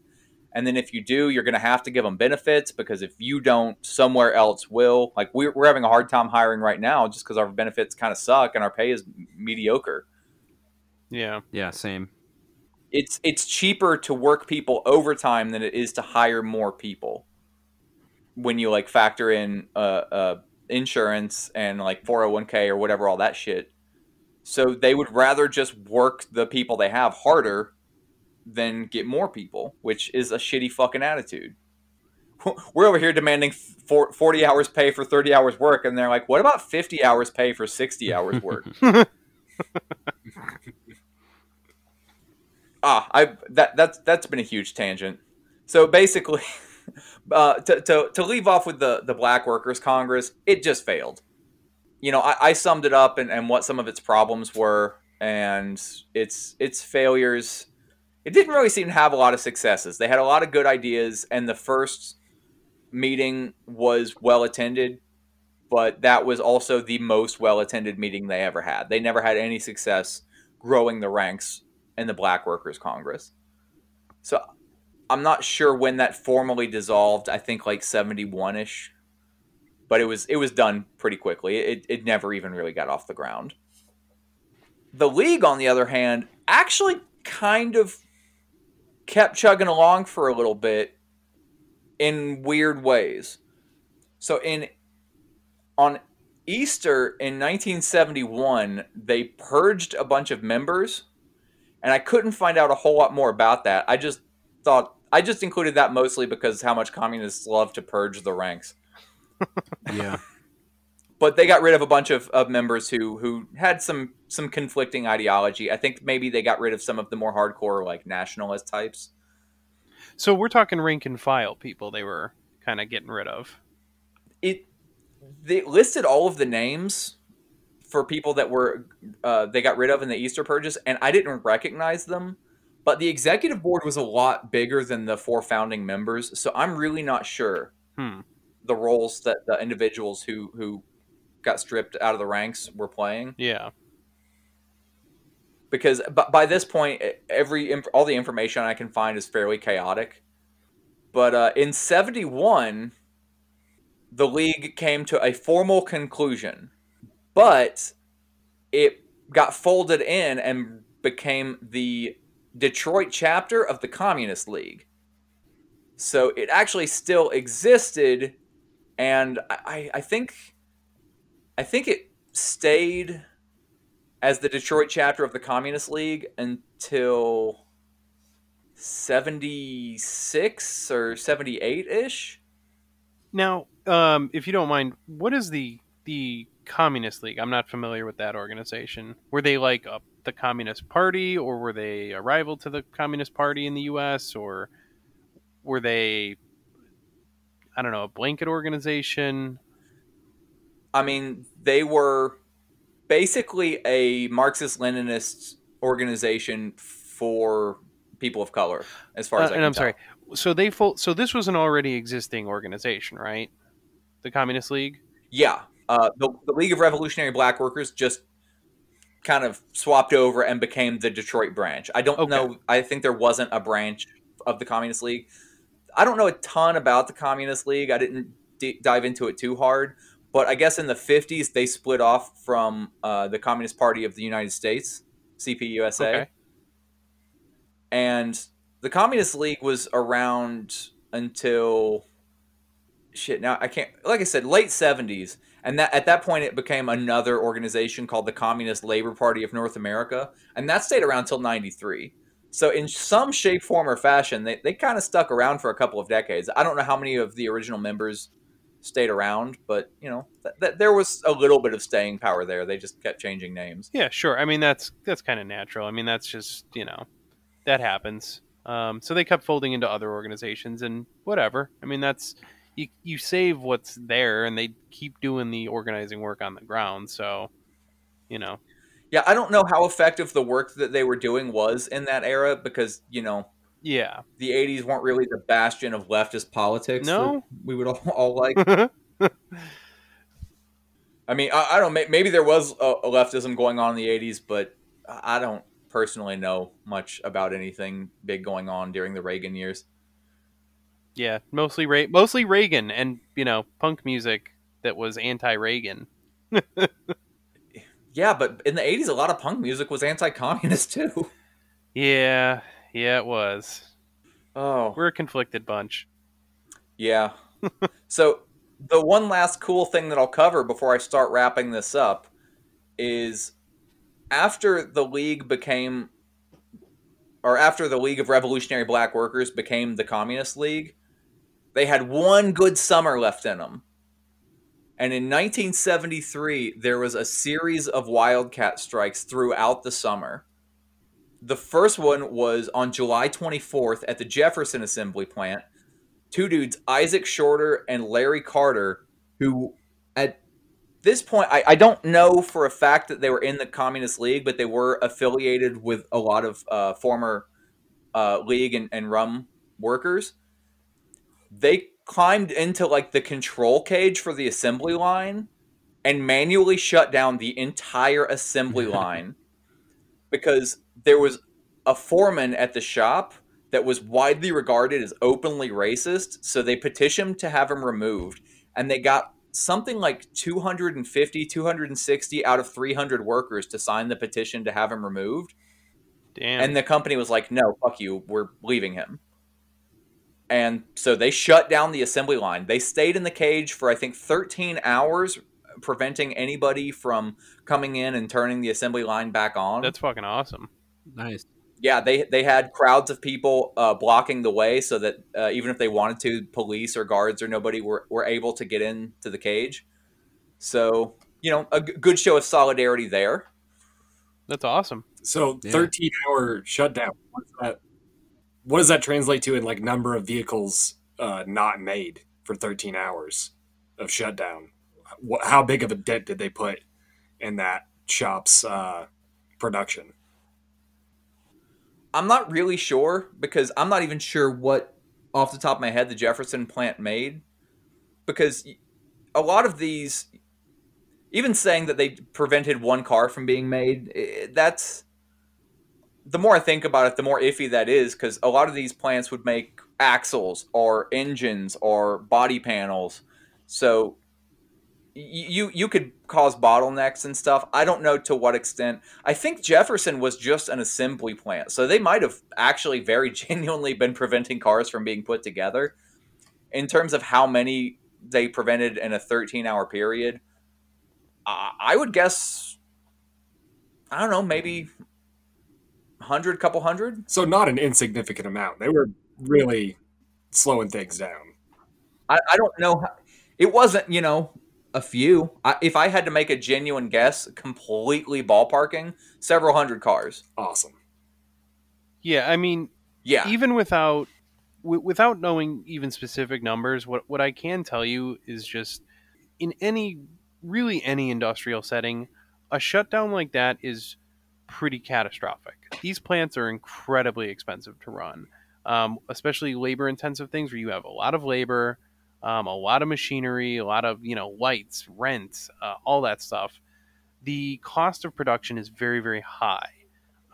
And then if you do, you're going to have to give them benefits because if you don't, somewhere else will. Like we're, we're having a hard time hiring right now just because our benefits kind of suck and our pay is mediocre. yeah. Yeah, same. It's it's cheaper to work people overtime than it is to hire more people. When you like factor in uh, uh, insurance and like 401k or whatever all that shit. So they would rather just work the people they have harder than get more people which is a shitty fucking attitude. We're over here demanding 40 hours pay for 30 hours work and they're like what about 50 hours pay for 60 hours work ah, I that that's that's been a huge tangent. So basically, uh, to, to to leave off with the the Black Workers Congress, it just failed. You know, I, I summed it up and, and what some of its problems were, and its its failures. It didn't really seem to have a lot of successes. They had a lot of good ideas, and the first meeting was well attended, but that was also the most well attended meeting they ever had. They never had any success growing the ranks in the Black Workers Congress. So I'm not sure when that formally dissolved. I think like 71 ish, but it was it was done pretty quickly. It it never even really got off the ground. The league, on the other hand, actually kind of kept chugging along for a little bit in weird ways. So in on Easter in 1971, they purged a bunch of members, and I couldn't find out a whole lot more about that. I just thought I just included that mostly because how much communists love to purge the ranks. Yeah. But they got rid of a bunch of, of members who who had some some conflicting ideology. I think maybe they got rid of some of the more hardcore like nationalist types. So we're talking rank and file people they were kind of getting rid of. it they listed all of the names for people that were uh, they got rid of in the Easter purges, and I didn't recognize them. But the executive board was a lot bigger than the four founding members, so I'm really not sure. Hmm. the roles that the individuals who who got stripped out of the ranks were playing Yeah. because b- by this point every all the information I can find is fairly chaotic. But uh, in 71 the league came to a formal conclusion, but it got folded in and became the Detroit chapter of the Communist League. So it actually still existed, and I, I think I think it stayed as the Detroit chapter of the Communist League until 76 or 78 ish. Now, um, if you don't mind, what is the the Communist League? I'm not familiar with that organization. Were they like a, the Communist Party, or were they a rival to the Communist Party in the U.S., or were they, I don't know, a blanket organization? I mean, they were basically a Marxist Leninist organization for people of color, as far Uh, as I know. and I'm tell. sorry. So they fol- So this was an already existing organization, right? The Communist League. Yeah, uh, the, the League of Revolutionary Black Workers just kind of swapped over and became the Detroit branch. I don't Okay. know. I think there wasn't a branch of the Communist League. I don't know a ton about the Communist League. I didn't d- dive into it too hard, but I guess in the 50s they split off from uh, the Communist Party of the United States, CPUSA. Okay. and the Communist League was around until shit. Now I can't. Like I said, late seventies, and that at that point it became another organization called the Communist Labor Party of North America, and that stayed around till ninety three. So in some shape, form, or fashion, they, they kind of stuck around for a couple of decades. I don't know how many of the original members stayed around, but you know, th- th- there was a little bit of staying power there. They just kept changing names. Yeah, sure. I mean, that's that's kind of natural. I mean, that's just you know, that happens. Um, so they kept folding into other organizations and whatever. I mean, that's you you save what's there, and they keep doing the organizing work on the ground. So, you know, Yeah, I don't know how effective the work that they were doing was in that era because you know yeah, the 80s weren't really the bastion of leftist politics No. we would all, all like i mean i, I don't may- maybe there was a, a leftism going on in the 80s but i don't personally know much about anything big going on during the reagan years yeah, mostly Re- mostly Reagan, and you know, punk music that was anti-Reagan. yeah but in the 80s a lot of punk music was anti-communist too Yeah, yeah, it was. oh We're a conflicted bunch. Yeah. so the one last cool thing that I'll cover before I start wrapping this up is after the league became or after the League of Revolutionary Black Workers became the Communist League, they had one good summer left in them. And in 1973, there was a series of wildcat strikes throughout the summer. The first one was on July 24th at the Jefferson Assembly Plant two dudes, Isaac Shorter and Larry Carter, who at this point, I, I don't know for a fact that they were in the Communist League, but they were affiliated with a lot of uh, former uh, League and, and rum workers. They climbed into like the control cage for the assembly line and manually shut down the entire assembly line because there was a foreman at the shop that was widely regarded as openly racist. So they petitioned to have him removed, and they got something like 250, 260 out of 300 workers to sign the petition to have him removed. Damn. And the company was like, no, fuck you, we're leaving him. And so they shut down the assembly line. They stayed in the cage for, I think, 13 hours, preventing anybody from coming in and turning the assembly line back on That's fucking awesome. Nice. yeah, they they had crowds of people uh, blocking the way so that uh, even if they wanted to, police or guards or nobody were, were able to get into the cage. So you know, a g- good show of solidarity there. That's awesome. So Yeah. 13 hour shutdown. What's that? What does that translate to in like number of vehicles uh, not made for 13 hours of shutdown? What, how big of a dent did they put in that shop's uh, production? I'm not really sure because I'm not even sure what off the top of my head the Jefferson plant made. because a lot of these, even saying that they prevented one car from being made, that's the more I think about it, the more iffy that is because a lot of these plants would make axles or engines or body panels. So you you could cause bottlenecks and stuff. I don't know to what extent. I think Jefferson was just an assembly plant, so they might have actually very genuinely been preventing cars from being put together. In terms of how many they prevented in a 13 hour period, I would guess. I don't know, maybe hundred, couple hundred. So not an insignificant amount. They were really slowing things down. I, I don't know. How, it wasn't, you know, a few. I, if I had to make a genuine guess, completely ballparking, several hundred cars. Awesome. Yeah, I mean, yeah. Even without w- without knowing even specific numbers, what what I can tell you is just in any really any industrial setting, a shutdown like that is pretty catastrophic. These plants are incredibly expensive to run, um, especially labor intensive things where you have a lot of labor, um, a lot of machinery, a lot of you know lights, rent, uh, all that stuff. The cost of production is very very high,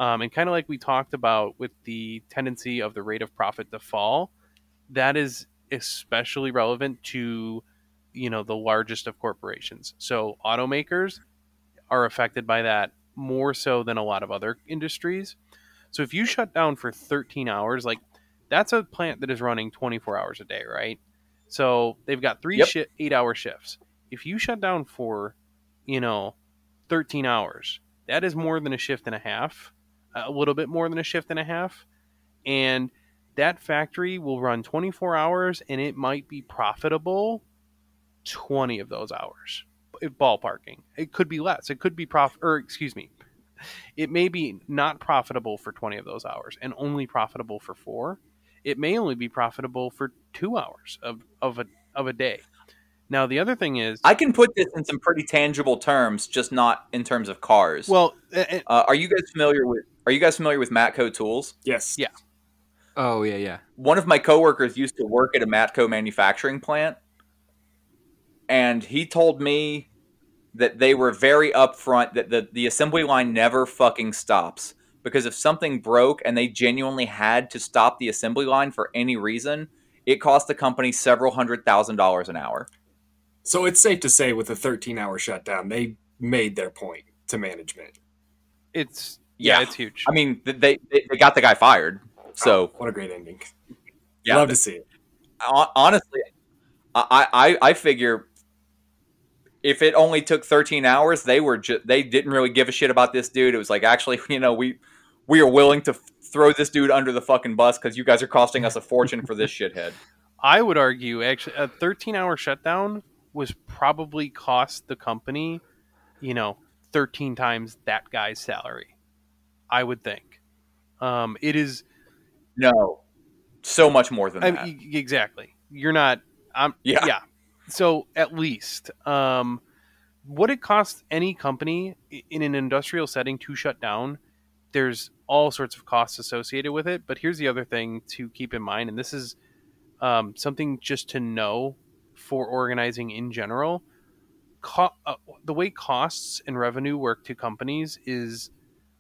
um, and kind of like we talked about with the tendency of the rate of profit to fall, that is especially relevant to you know the largest of corporations. So automakers are affected by that more so than a lot of other industries. So if you shut down for 13 hours, like that's a plant that is running 24 hours a day, right? So they've got three Yep. shi eight hour shifts. If you shut down for, you know, 13 hours, that is more than a shift and a half, a little bit more than a shift and a half. And that factory will run 24 hours and it might be profitable 20 of those hours. Ballparking. It could be less. It could be prof or excuse me. It may be not profitable for 20 of those hours and only profitable for 4. It may only be profitable for 2 hours of of a of a day. Now the other thing is I can put this in some pretty tangible terms, just not in terms of cars. well, uh, uh, are you guys familiar with Are you guys familiar with Matco Tools? Yes. Yeah. Oh yeah, yeah. One of my coworkers used to work at a Matco manufacturing plant, and he told me that they were very upfront that the, the assembly line never fucking stops because if something broke and they genuinely had to stop the assembly line for any reason, it cost the company several hundred thousand dollars an hour. So it's safe to say with a 13 hour shutdown, they made their point to management. it's yeah, Yeah. it's huge. I mean, they they, they got the guy fired. So Oh, what a great ending. yeah, Love to see it. honestly, I, I I figure if it only took 13 hours, they were ju- they didn't really give a shit about this dude. It was like actually, you know, we we are willing to f- throw this dude under the fucking bus because you guys are costing us a fortune for this shithead. I would argue actually a 13 hour shutdown was probably cost the company, you know, 13 times that guy's salary. I would think. Um, it is No, so much more than I that. mean, exactly. You're not. I'm. Yeah. Yeah. So at least, um, what it costs any company in an industrial setting to shut down, there's all sorts of costs associated with it. But here's the other thing to keep in mind, and this is um, something just to know for organizing in general. Co- uh, the way costs and revenue work to companies is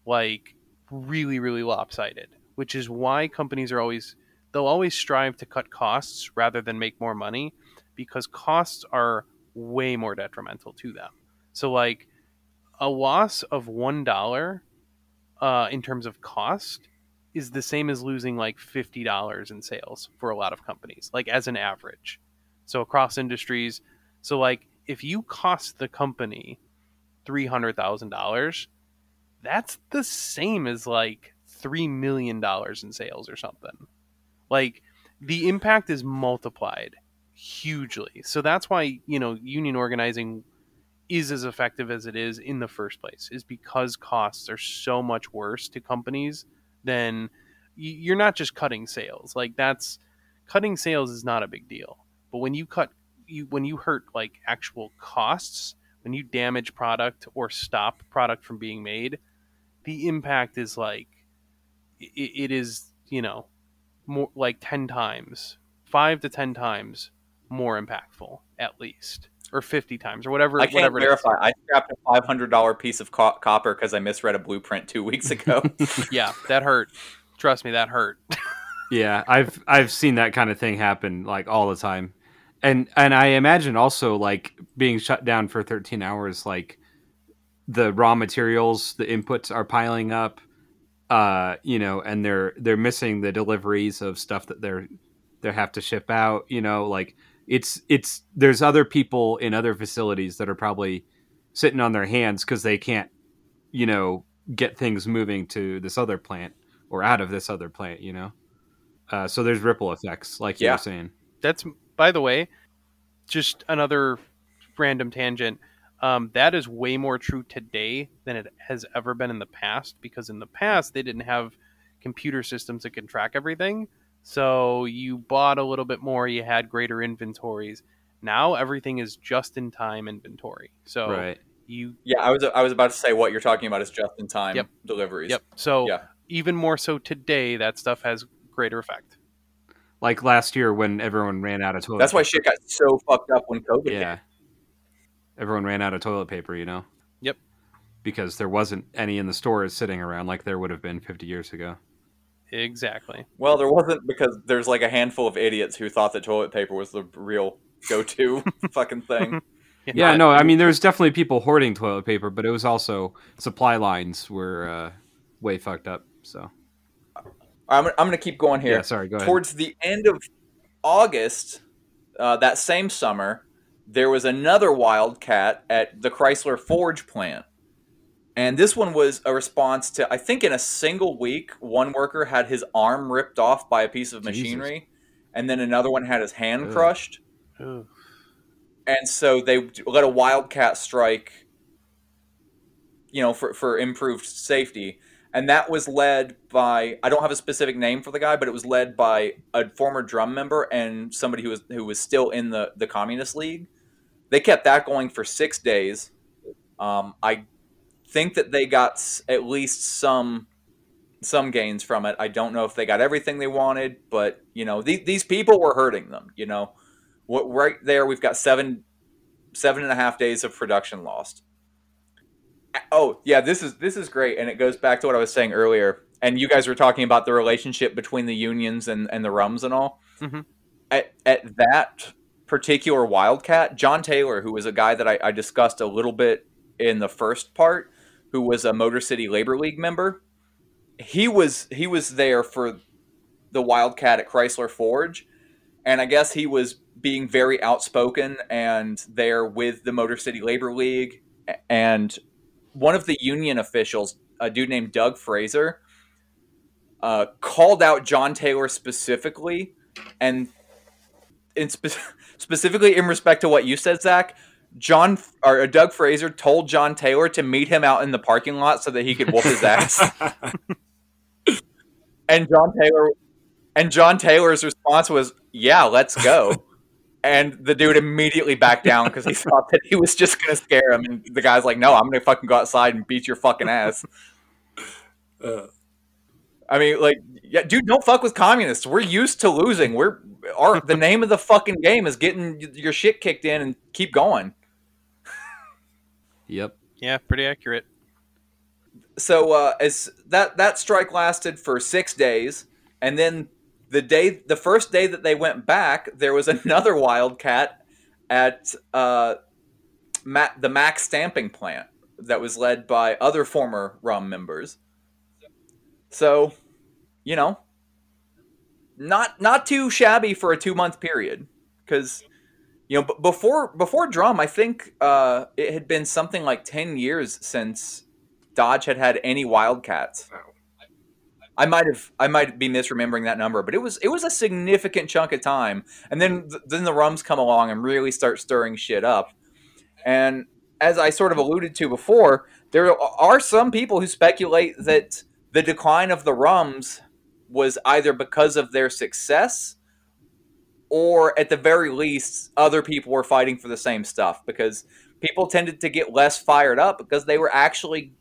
like really, really lopsided, which is why companies are always they'll always strive to cut costs rather than make more money because costs are way more detrimental to them. So like a loss of one dollar uh, in terms of cost is the same as losing like fifty dollars in sales for a lot of companies, like as an average. So across industries, so like if you cost the company three hundred thousand dollars, that's the same as like three million dollars in sales or something. Like the impact is multiplied hugely. So that's why, you know, union organizing is as effective as it is in the first place, is because costs are so much worse to companies than you're not just cutting sales. Like that's cutting sales is not a big deal. But when you cut you when you hurt like actual costs, when you damage product or stop product from being made, the impact is like it, it is, you know, more like 10 times, 5 to 10 times more impactful at least, or fifty times, or whatever. I can't whatever it is. verify. I scrapped a five hundred dollar piece of co- copper because I misread a blueprint two weeks ago. Yeah, that hurt. Trust me, that hurt. Yeah, I've I've seen that kind of thing happen like all the time, and and I imagine also like being shut down for 13 hours, like the raw materials, the inputs are piling up, uh, you know, and they're they're missing the deliveries of stuff that they're they have to ship out, you know, like it's it's there's other people in other facilities that are probably sitting on their hands because they can't, you know, get things moving to this other plant or out of this other plant, you know. Uh, so there's ripple effects, like you Yeah. were saying. That's by the way, just another random tangent. Um, that is way more true today than it has ever been in the past because in the past they didn't have computer systems that can track everything. So you bought a little bit more, you had greater inventories. Now everything is just in time inventory. So Right. you yeah, I was I was about to say what you're talking about is just in time Yep. deliveries. Yep. So Yeah. even more so today, that stuff has greater effect. Like last year when everyone ran out of toilet. That's why shit got so fucked up when COVID hit. Yeah. Everyone ran out of toilet paper, you know. Yep. Because there wasn't any in the stores sitting around like there would have been 50 years ago. Exactly. Well, there wasn't because there's like a handful of idiots who thought that toilet paper was the real go-to fucking thing. Yeah, no, I mean, there was definitely people hoarding toilet paper, but it was also supply lines were uh, way fucked up. So, I'm, I'm going to keep going here. yeah, sorry, go ahead. Towards the end of August, uh, that same summer, there was another wildcat at the Chrysler Forge plant. And this one was a response to, I think, in a single week, one worker had his arm ripped off by a piece of Jesus. machinery, and then another one had his hand Ugh. crushed. Ugh. And so they let a wildcat strike, you know, for, for improved safety. And that was led by I don't have a specific name for the guy, but it was led by a former drum member and somebody who was who was still in the the Communist League. They kept that going for six days. Um, I think that they got s- at least some some gains from it. I don't know if they got everything they wanted, but you know these these people were hurting them. You know, what right there we've got seven seven and a half days of production lost. Oh yeah, this is this is great, and it goes back to what I was saying earlier. And you guys were talking about the relationship between the unions and, and the rums and all. Mhm. At at that particular Wildcat, John Taylor, who was a guy that I, I discussed a little bit in the first part, who was a Motor City Labor League member, he was he was there for the Wildcat at Chrysler Forge, and I guess he was being very outspoken and there with the Motor City Labor League and one of the union officials, a dude named Doug Fraser, uh, called out John Taylor specifically, and in spe- specifically in respect to what you said, Zach. John or uh, Doug Fraser told John Taylor to meet him out in the parking lot so that he could whoop his ass. and John Taylor and John Taylor's response was, "Yeah, let's go." and the dude immediately backed down because he thought that he was just gonna scare him. And the guy's like, "No, I'm gonna fucking go outside and beat your fucking ass." Uh, I mean, like, yeah, dude, don't fuck with communists. We're used to losing. We're our the name of the fucking game is getting your shit kicked in and keep going. Yep. Yeah, pretty accurate. so uh, as that that strike lasted for six days, and then the day the first day that they went back, there was another wildcat at uh, Ma- the Mack stamping plant that was led by other former RUM members. So, you know, not not too shabby for a two month period because you know b- before before drum i think uh, it had been something like 10 years since dodge had had any wildcats. I might have i might be misremembering that number but it was it was a significant chunk of time. And then then the rums come along and really start stirring shit up. And as i sort of alluded to before there are some people who speculate that the decline of the rums was either because of their success or at the very least other people were fighting for the same stuff because people tended to get less fired up because they were actually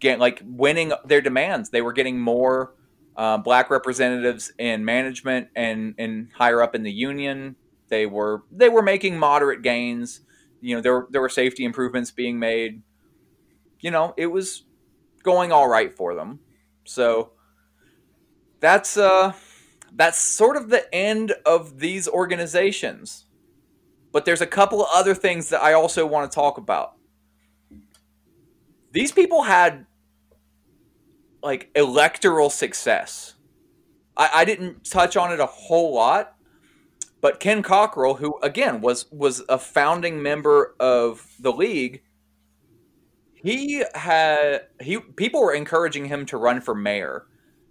getting like winning their demands they were getting more uh, black representatives in management and and higher up in the union They were they were making moderate gains. You know, there there were safety improvements being made. You know, it was going all right for them. So that's uh that's sort of the end of these organizations. But there's a couple of other things that I also want to talk about. These people had like electoral success. I, I didn't touch on it a whole lot, but Ken Cockrel, who again was was a founding member of the league, he had he people were encouraging him to run for mayor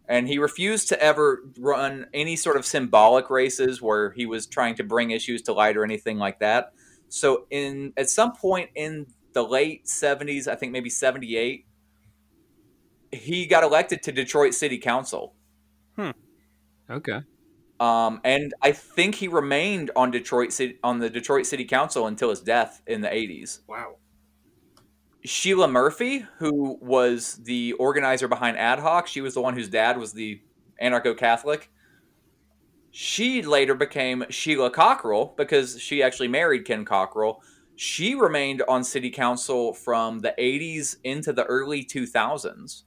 and he refused to ever run any sort of symbolic races where he was trying to bring issues to light or anything like that. So in at some point in the late 70s, I think maybe 78, he got elected to Detroit City Council. Hmm okay. Um, and I think he remained on Detroit City on the Detroit City Council until his death in the 80s. Wow. Sheila Murphy, who was the organizer behind Ad Hoc, she was the one whose dad was the anarcho Catholic. She later became Sheila Cockrel because she actually married Ken Cockrel. She remained on city council from the 80s into the early 2000s.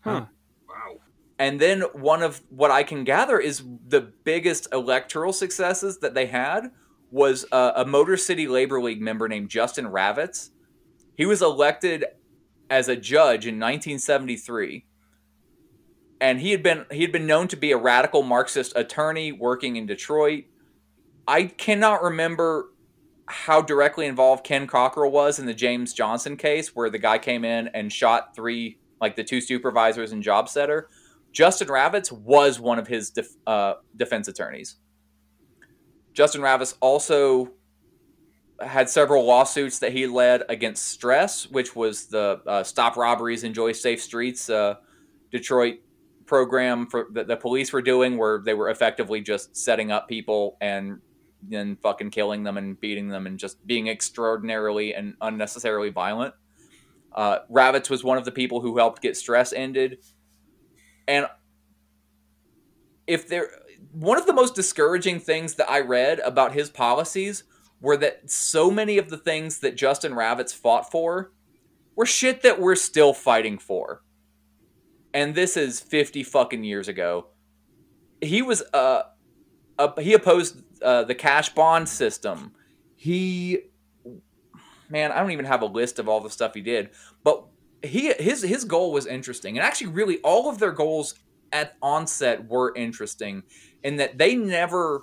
Huh. Wow. And then one of what I can gather is the biggest electoral successes that they had was a, a Motor City Labor League member named Justin Ravitz. He was elected as a judge in 1973, and he had been he had been known to be a radical Marxist attorney working in Detroit. I cannot remember how directly involved Ken Cockrel was in the James Johnson case, where the guy came in and shot three, like the two supervisors and job setter. Justin Ravitz was one of his def, uh, defense attorneys. Justin Ravitz also had several lawsuits that he led against Stress, which was the uh, Stop Robberies, Enjoy Safe Streets uh, Detroit program for that the police were doing, where they were effectively just setting up people and then fucking killing them and beating them and just being extraordinarily and unnecessarily violent. Uh, Ravitz was one of the people who helped get Stress ended, and if there one of the most discouraging things that I read about his policies were that so many of the things that Justin Ravitz fought for were shit that we're still fighting for. And this is 50 fucking years ago. He was uh, uh he opposed uh, the cash bond system. He man, I don't even have a list of all the stuff he did, but he his his goal was interesting. And actually really all of their goals at onset were interesting in that they never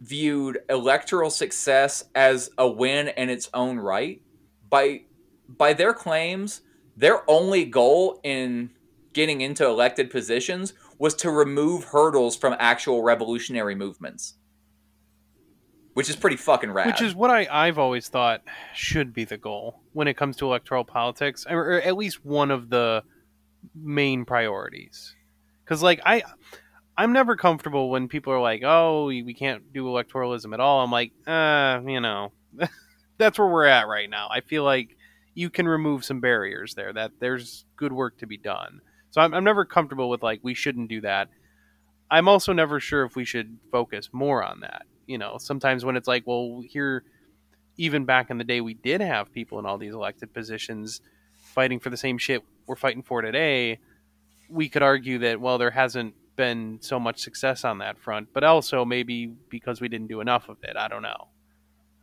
viewed electoral success as a win in its own right. By by their claims, their only goal in getting into elected positions was to remove hurdles from actual revolutionary movements. Which is pretty fucking rad. Which is what I, I've always thought should be the goal when it comes to electoral politics, or at least one of the main priorities. Because, like, I, I'm never comfortable when people are like, "Oh, we, can't do electoralism at all." I'm like, uh, you know, that's where we're at right now. I feel like you can remove some barriers there. That there's good work to be done. So I'm, I'm never comfortable with like we shouldn't do that. I'm also never sure if we should focus more on that. You know, sometimes when it's like, well, here, even back in the day, we did have people in all these elected positions fighting for the same shit we're fighting for today. We could argue that well, there hasn't been so much success on that front, but also maybe because we didn't do enough of it. I don't know.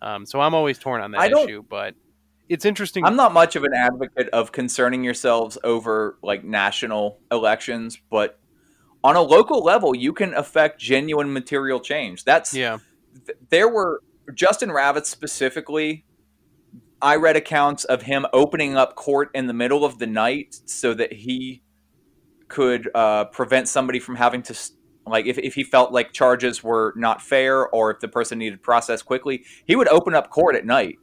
Um, so I'm always torn on that issue, but it's interesting. I'm not much of an advocate of concerning yourselves over like national elections, but on a local level, you can affect genuine material change. That's yeah, th- there were Justin Ravitz specifically. I read accounts of him opening up court in the middle of the night so that he could uh, prevent somebody from having to like if, if he felt like charges were not fair or if the person needed process quickly he would open up court at night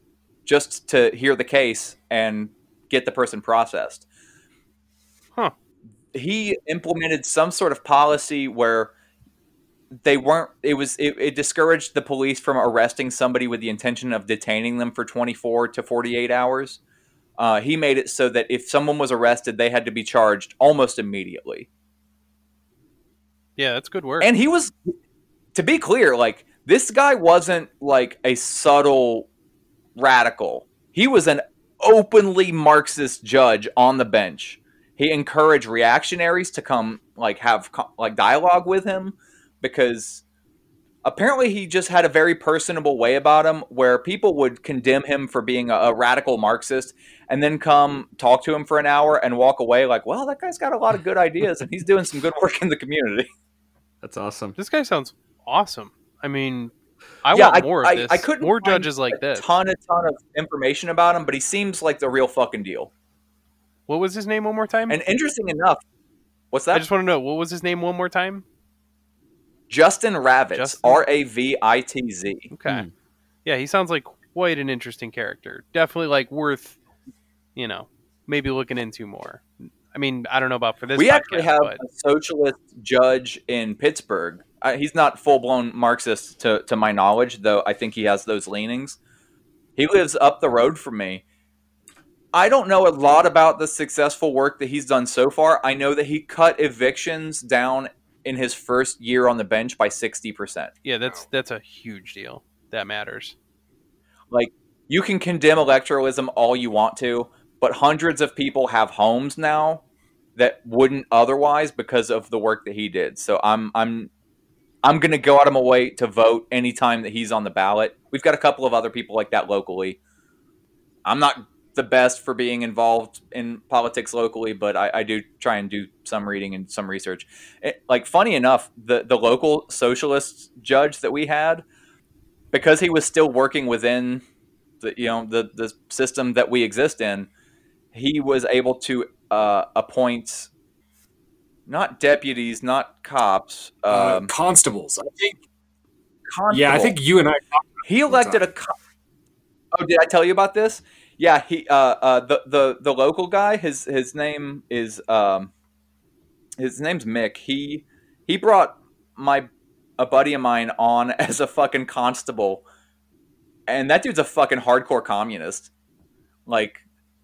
just to hear the case and get the person processed Huh. he implemented some sort of policy where they weren't it was it, it discouraged the police from arresting somebody with the intention of detaining them for 24 to 48 hours uh, he made it so that if someone was arrested they had to be charged almost immediately yeah, that's good work. and he was to be clear like This guy wasn't like a subtle radical. He was an openly Marxist judge on the bench. He encouraged reactionaries to come like have like dialogue with him because apparently he just had a very personable way about him where people would condemn him for being a, a radical Marxist and then come talk to him for an hour and walk away like, well, that guy's got a lot of good ideas and he's doing some good work in the community. That's awesome. This guy sounds awesome. I mean, I Yeah, want more of I, this. I couldn't more find judges like a this. ton, a ton of information about him, but he seems like the real fucking deal. What was his name one more time? And interesting enough, what's that I just want to know what was his name one more time. Justin Ravitz, Justin? R A V I T Z. Okay. Yeah, he sounds like quite an interesting character. Definitely like worth, you know, maybe looking into more. I mean, I don't know about for this. We podcast, actually have but a socialist judge in Pittsburgh. Uh, he's not full blown Marxist to, to my knowledge, though I think he has those leanings. He lives up the road from me. I don't know a lot about the successful work that he's done so far. I know that he cut evictions down in his first year on the bench by 60%. yeah, that's that's a huge deal. That matters. Like, you can condemn electoralism all you want to, but hundreds of people have homes now that wouldn't otherwise because of the work that he did. So I'm I'm I'm gonna go out of my way to vote anytime that he's on the ballot. We've got a couple of other people like that locally. I'm not the best for being involved in politics locally, but I, I do try and do some reading and some research. It, like funny enough, the the local socialist judge that we had, because he was still working within the you know the the system that we exist in, he was able to uh, appoint not deputies, not cops. Uh, Um, constables. I think. constable. Yeah, I think you and I. he elected a. Co- oh, did I tell you about this? Yeah, he uh, uh the the the local guy. His his name is um, his name's Mick. He he brought my a buddy of mine on as a fucking constable, and that dude's a fucking hardcore communist. Like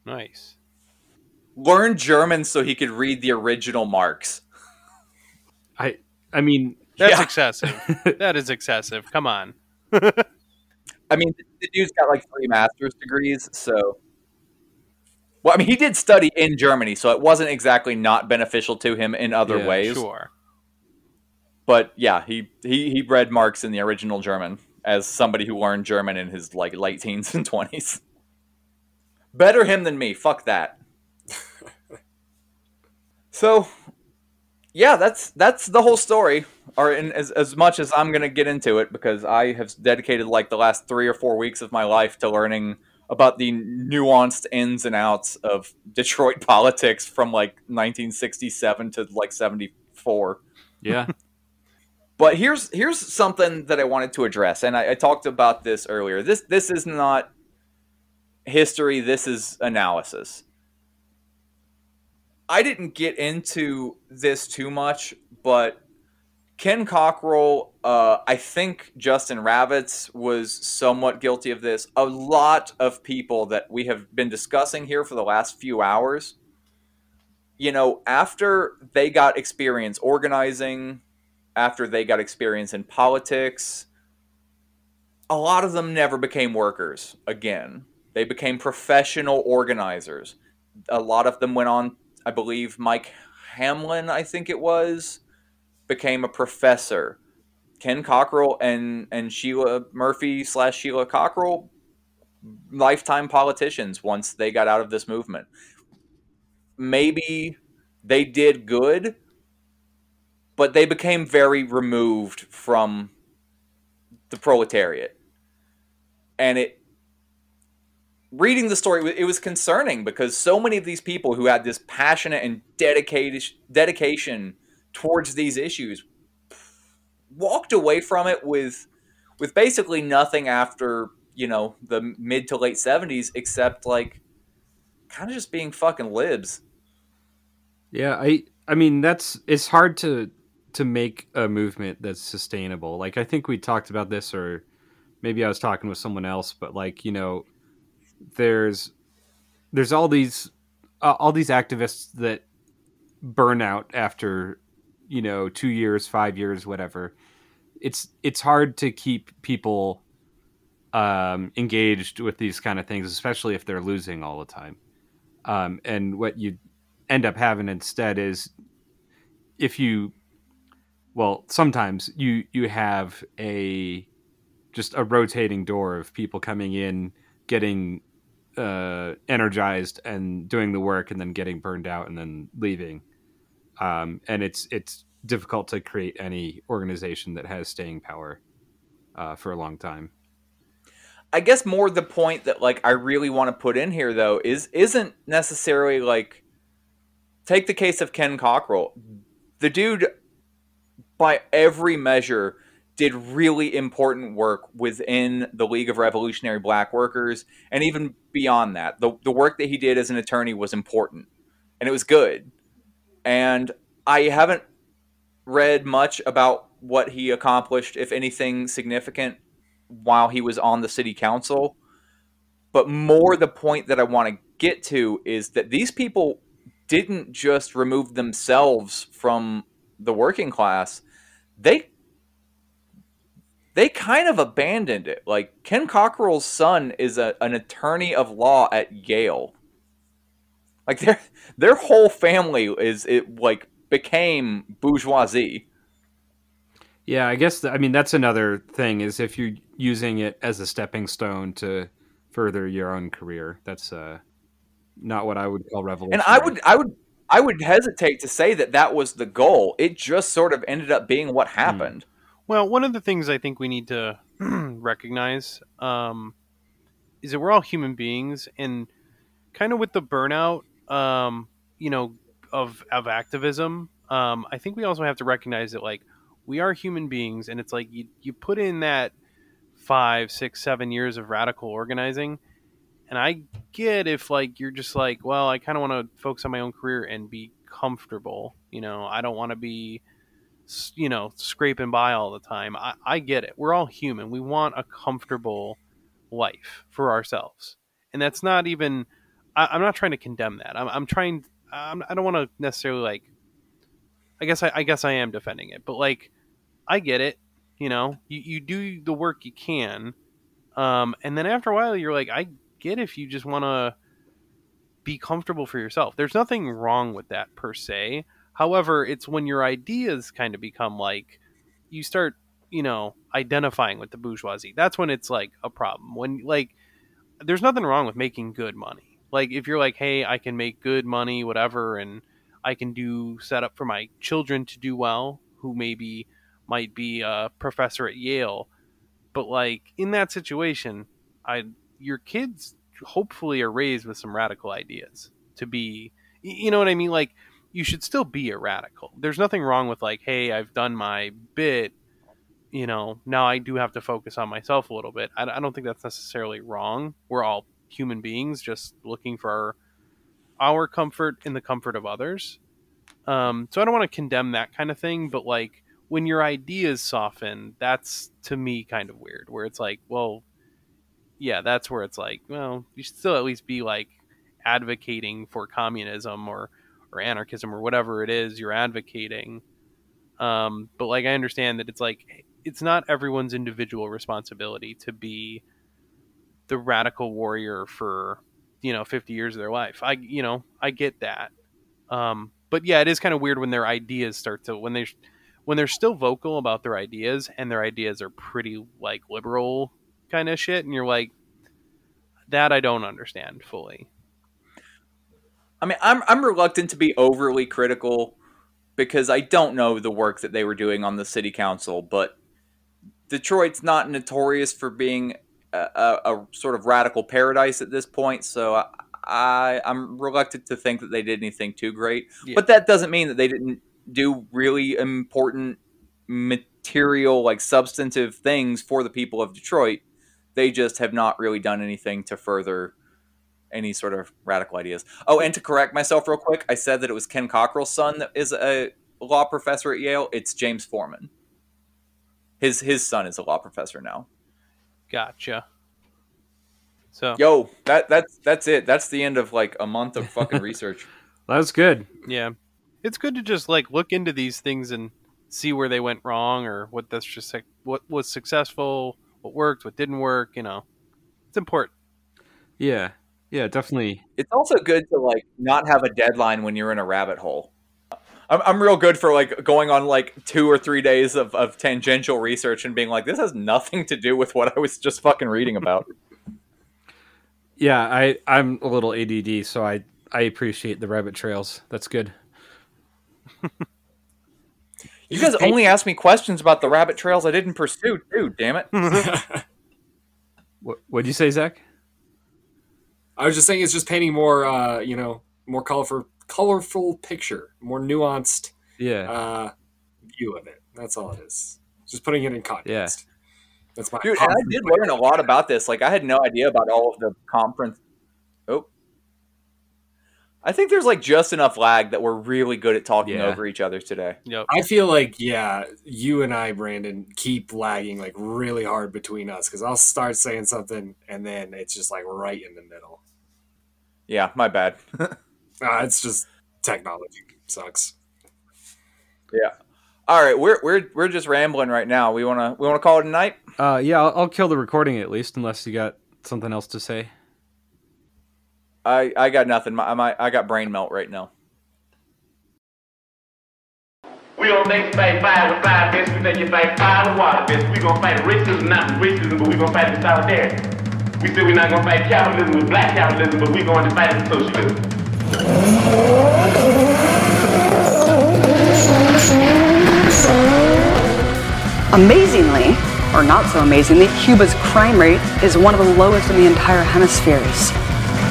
Nice. learned German so he could read the original Marx. I I mean, That's Yeah. excessive. that is excessive. Come on. I mean, the dude's got like three master's degrees, so. Well, I mean, he did study in Germany, so it wasn't exactly not beneficial to him in other Yeah, ways. Sure. But yeah, he, he he read Marx in the original German as somebody who learned German in his like late teens and twenties. Better him than me. Fuck that. so, yeah, that's that's the whole story. Or in as as much as I'm gonna get into it because I have dedicated like the last three or four weeks of my life to learning about the nuanced ins and outs of Detroit politics from like 1967 to like 74. yeah. But here's here's something that I wanted to address, and I, I talked about this earlier. This this is not history. This is analysis. I didn't get into this too much, but Ken Cockrel, uh, I think Justin Ravitz was somewhat guilty of this. A lot of people that we have been discussing here for the last few hours, you know, after they got experience organizing, after they got experience in politics, a lot of them never became workers again. They became professional organizers. A lot of them went on, I believe, Mike Hamlin, I think it was, became a professor. Ken Cockrel and, and Sheila Murphy slash Sheila Cockrel, lifetime politicians once they got out of this movement. Maybe they did good, but they became very removed from the proletariat. And it reading the story it was concerning because so many of these people who had this passionate and dedicated dedication towards these issues walked away from it with with basically nothing after, you know, the mid to late 70s except like kind of just being fucking libs. Yeah, I I mean that's it's hard to to make a movement that's sustainable. Like I think we talked about this or maybe I was talking with someone else, but like, you know, there's there's all these uh, all these activists that burn out after, you know, 2 years, 5 years, whatever. it's it's hard to keep people um, engaged with these kind of things, especially if they're losing all the time. Um, and what you end up having instead is if you well sometimes you you have a just a rotating door of people coming in getting uh, energized and doing the work and then getting burned out and then leaving um, and it's it's difficult to create any organization that has staying power uh, for a long time I guess more the point that like I really want to put in here though is isn't necessarily like take the case of Ken Cockrel. The dude by every measure did really important work within the League of Revolutionary Black Workers and even beyond that. The the work that he did as an attorney was important and it was good. And I haven't read much about what he accomplished if anything significant while he was on the city council. But more the point that I want to get to is that these people didn't just remove themselves from the working class. They they kind of abandoned it. Like Ken Cockrel's son is a, an attorney of law at Yale. Like their their whole family is it like became bourgeoisie. Yeah, I guess I mean that's another thing is if you're using it as a stepping stone to further your own career, that's uh, not what I would call revolution. And I would I would I would hesitate to say that that was the goal. It just sort of ended up being what happened. Well, one of the things I think we need to recognize um, is that we're all human beings, and kind of with the burnout, um, you know, of of activism. Um, I think we also have to recognize that like we are human beings, and it's like you you put in that five, six, seven years of radical organizing, and I get if like you're just like, well, I kind of want to focus on my own career and be comfortable. You know, I don't want to be you know scraping by all the time. I, I get it. We're all human. We want a comfortable life for ourselves, and that's not even. I, I'm not trying to condemn that. I'm, I'm trying. I'm, I don't want to necessarily like. I guess I, I guess I am defending it, but like, I get it. You know, you, you do the work you can, um, and then after a while, you're like, I get if you just want to be comfortable for yourself. There's nothing wrong with that per se. However, it's when your ideas kind of become like you start, you know, identifying with the bourgeoisie. That's when it's like a problem. When like there's nothing wrong with making good money. Like if you're like, "Hey, I can make good money whatever and I can do set up for my children to do well who maybe might be a professor at Yale." But like in that situation, I your kids hopefully are raised with some radical ideas to be you know what I mean like you should still be a radical. There's nothing wrong with like, hey, I've done my bit, you know, now I do have to focus on myself a little bit. I, I don't think that's necessarily wrong. We're all human beings just looking for our, our comfort in the comfort of others. Um, so I don't want to condemn that kind of thing, but like when your ideas soften, that's to me kind of weird. Where it's like, well, yeah, that's where it's like, well, you should still at least be like advocating for communism or or anarchism or whatever it is you're advocating. Um, but like I understand that it's like it's not everyone's individual responsibility to be the radical warrior for you know 50 years of their life. I you know I get that. Um, but yeah, it is kind of weird when their ideas start to when they when they're still vocal about their ideas and their ideas are pretty like liberal kind of shit, and you're like, that I don't understand fully. I mean, I'm I'm reluctant to be overly critical because I don't know the work that they were doing on the city council, but Detroit's not notorious for being a, a, a sort of radical paradise at this point, so I, I I'm reluctant to think that they did anything too great. Yeah. But that doesn't mean that they didn't do really important material like substantive things for the people of Detroit. They just have not really done anything to further any sort of radical ideas. Oh, and to correct myself real quick, I said that it was Ken Cockrel's son that is a law professor at Yale. It's James Forman. His his son is a law professor now. Gotcha. So Yo, that that's that's it. That's the end of like a month of fucking research. That was good. Yeah. It's good to just like look into these things and see where they went wrong or what that's just like, what was successful, what worked, what didn't work. You know, it's important. Yeah, yeah, definitely. It's also good to like not have a deadline when you're in a rabbit hole. I'm, I'm real good for like going on like two or three days of, of tangential research and being like, this has nothing to do with what I was just fucking reading about. Yeah, I I'm a little ADD, so I I appreciate the rabbit trails. That's good. You guys only asked me questions about the rabbit trails I didn't pursue, too. Damn it! What what'd you say, Zach? I was just saying it's just painting more, uh, you know, more colorful, colorful picture, more nuanced Yeah, uh, view of it. That's all it is. Just putting it in context. That's my Dude, and I did learn a lot about this. Like, I had no idea about all of the conference. Oh, I think there's like just enough lag that we're really good at talking Yeah. over each other today. Yep. I feel like yeah, you and I, Brandon, keep lagging like really hard between us because I'll start saying something and then it's just like right in the middle. Yeah, my bad. Uh, it's just technology sucks. yeah. All right, we're we're we're just rambling right now. We wanna we wanna call it a night. uh, yeah. I'll, I'll kill the recording at least, unless you got something else to say. I I got nothing. My, my I got brain melt right now. We don't make fight fire with fire fists, we think you fight fire with water fists. We gonna fight racism, not with racism, but we gonna fight with solidarity. We said we're not gonna fight capitalism with black capitalism, but we're going to fight with socialism. Amazingly, or not so amazingly, Cuba's crime rate is one of the lowest in the entire hemispheres.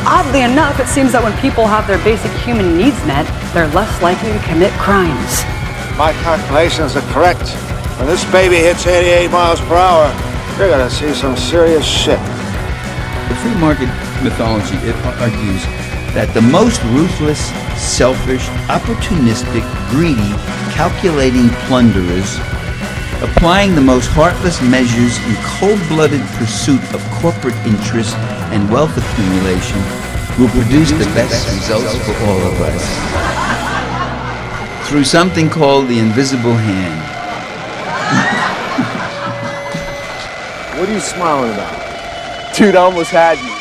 Oddly enough, it seems that when people have their basic human needs met, they're less likely to commit crimes. My calculations are correct. When this baby hits 88 miles per hour, you're gonna see some serious shit. The free market mythology it argues that the most ruthless, selfish, opportunistic, greedy, calculating plunderers, applying the most heartless measures in cold-blooded pursuit of corporate interest and wealth accumulation, will produce the best results for all of us. Through something called the invisible hand. What are you smiling about? Dude, I almost had you.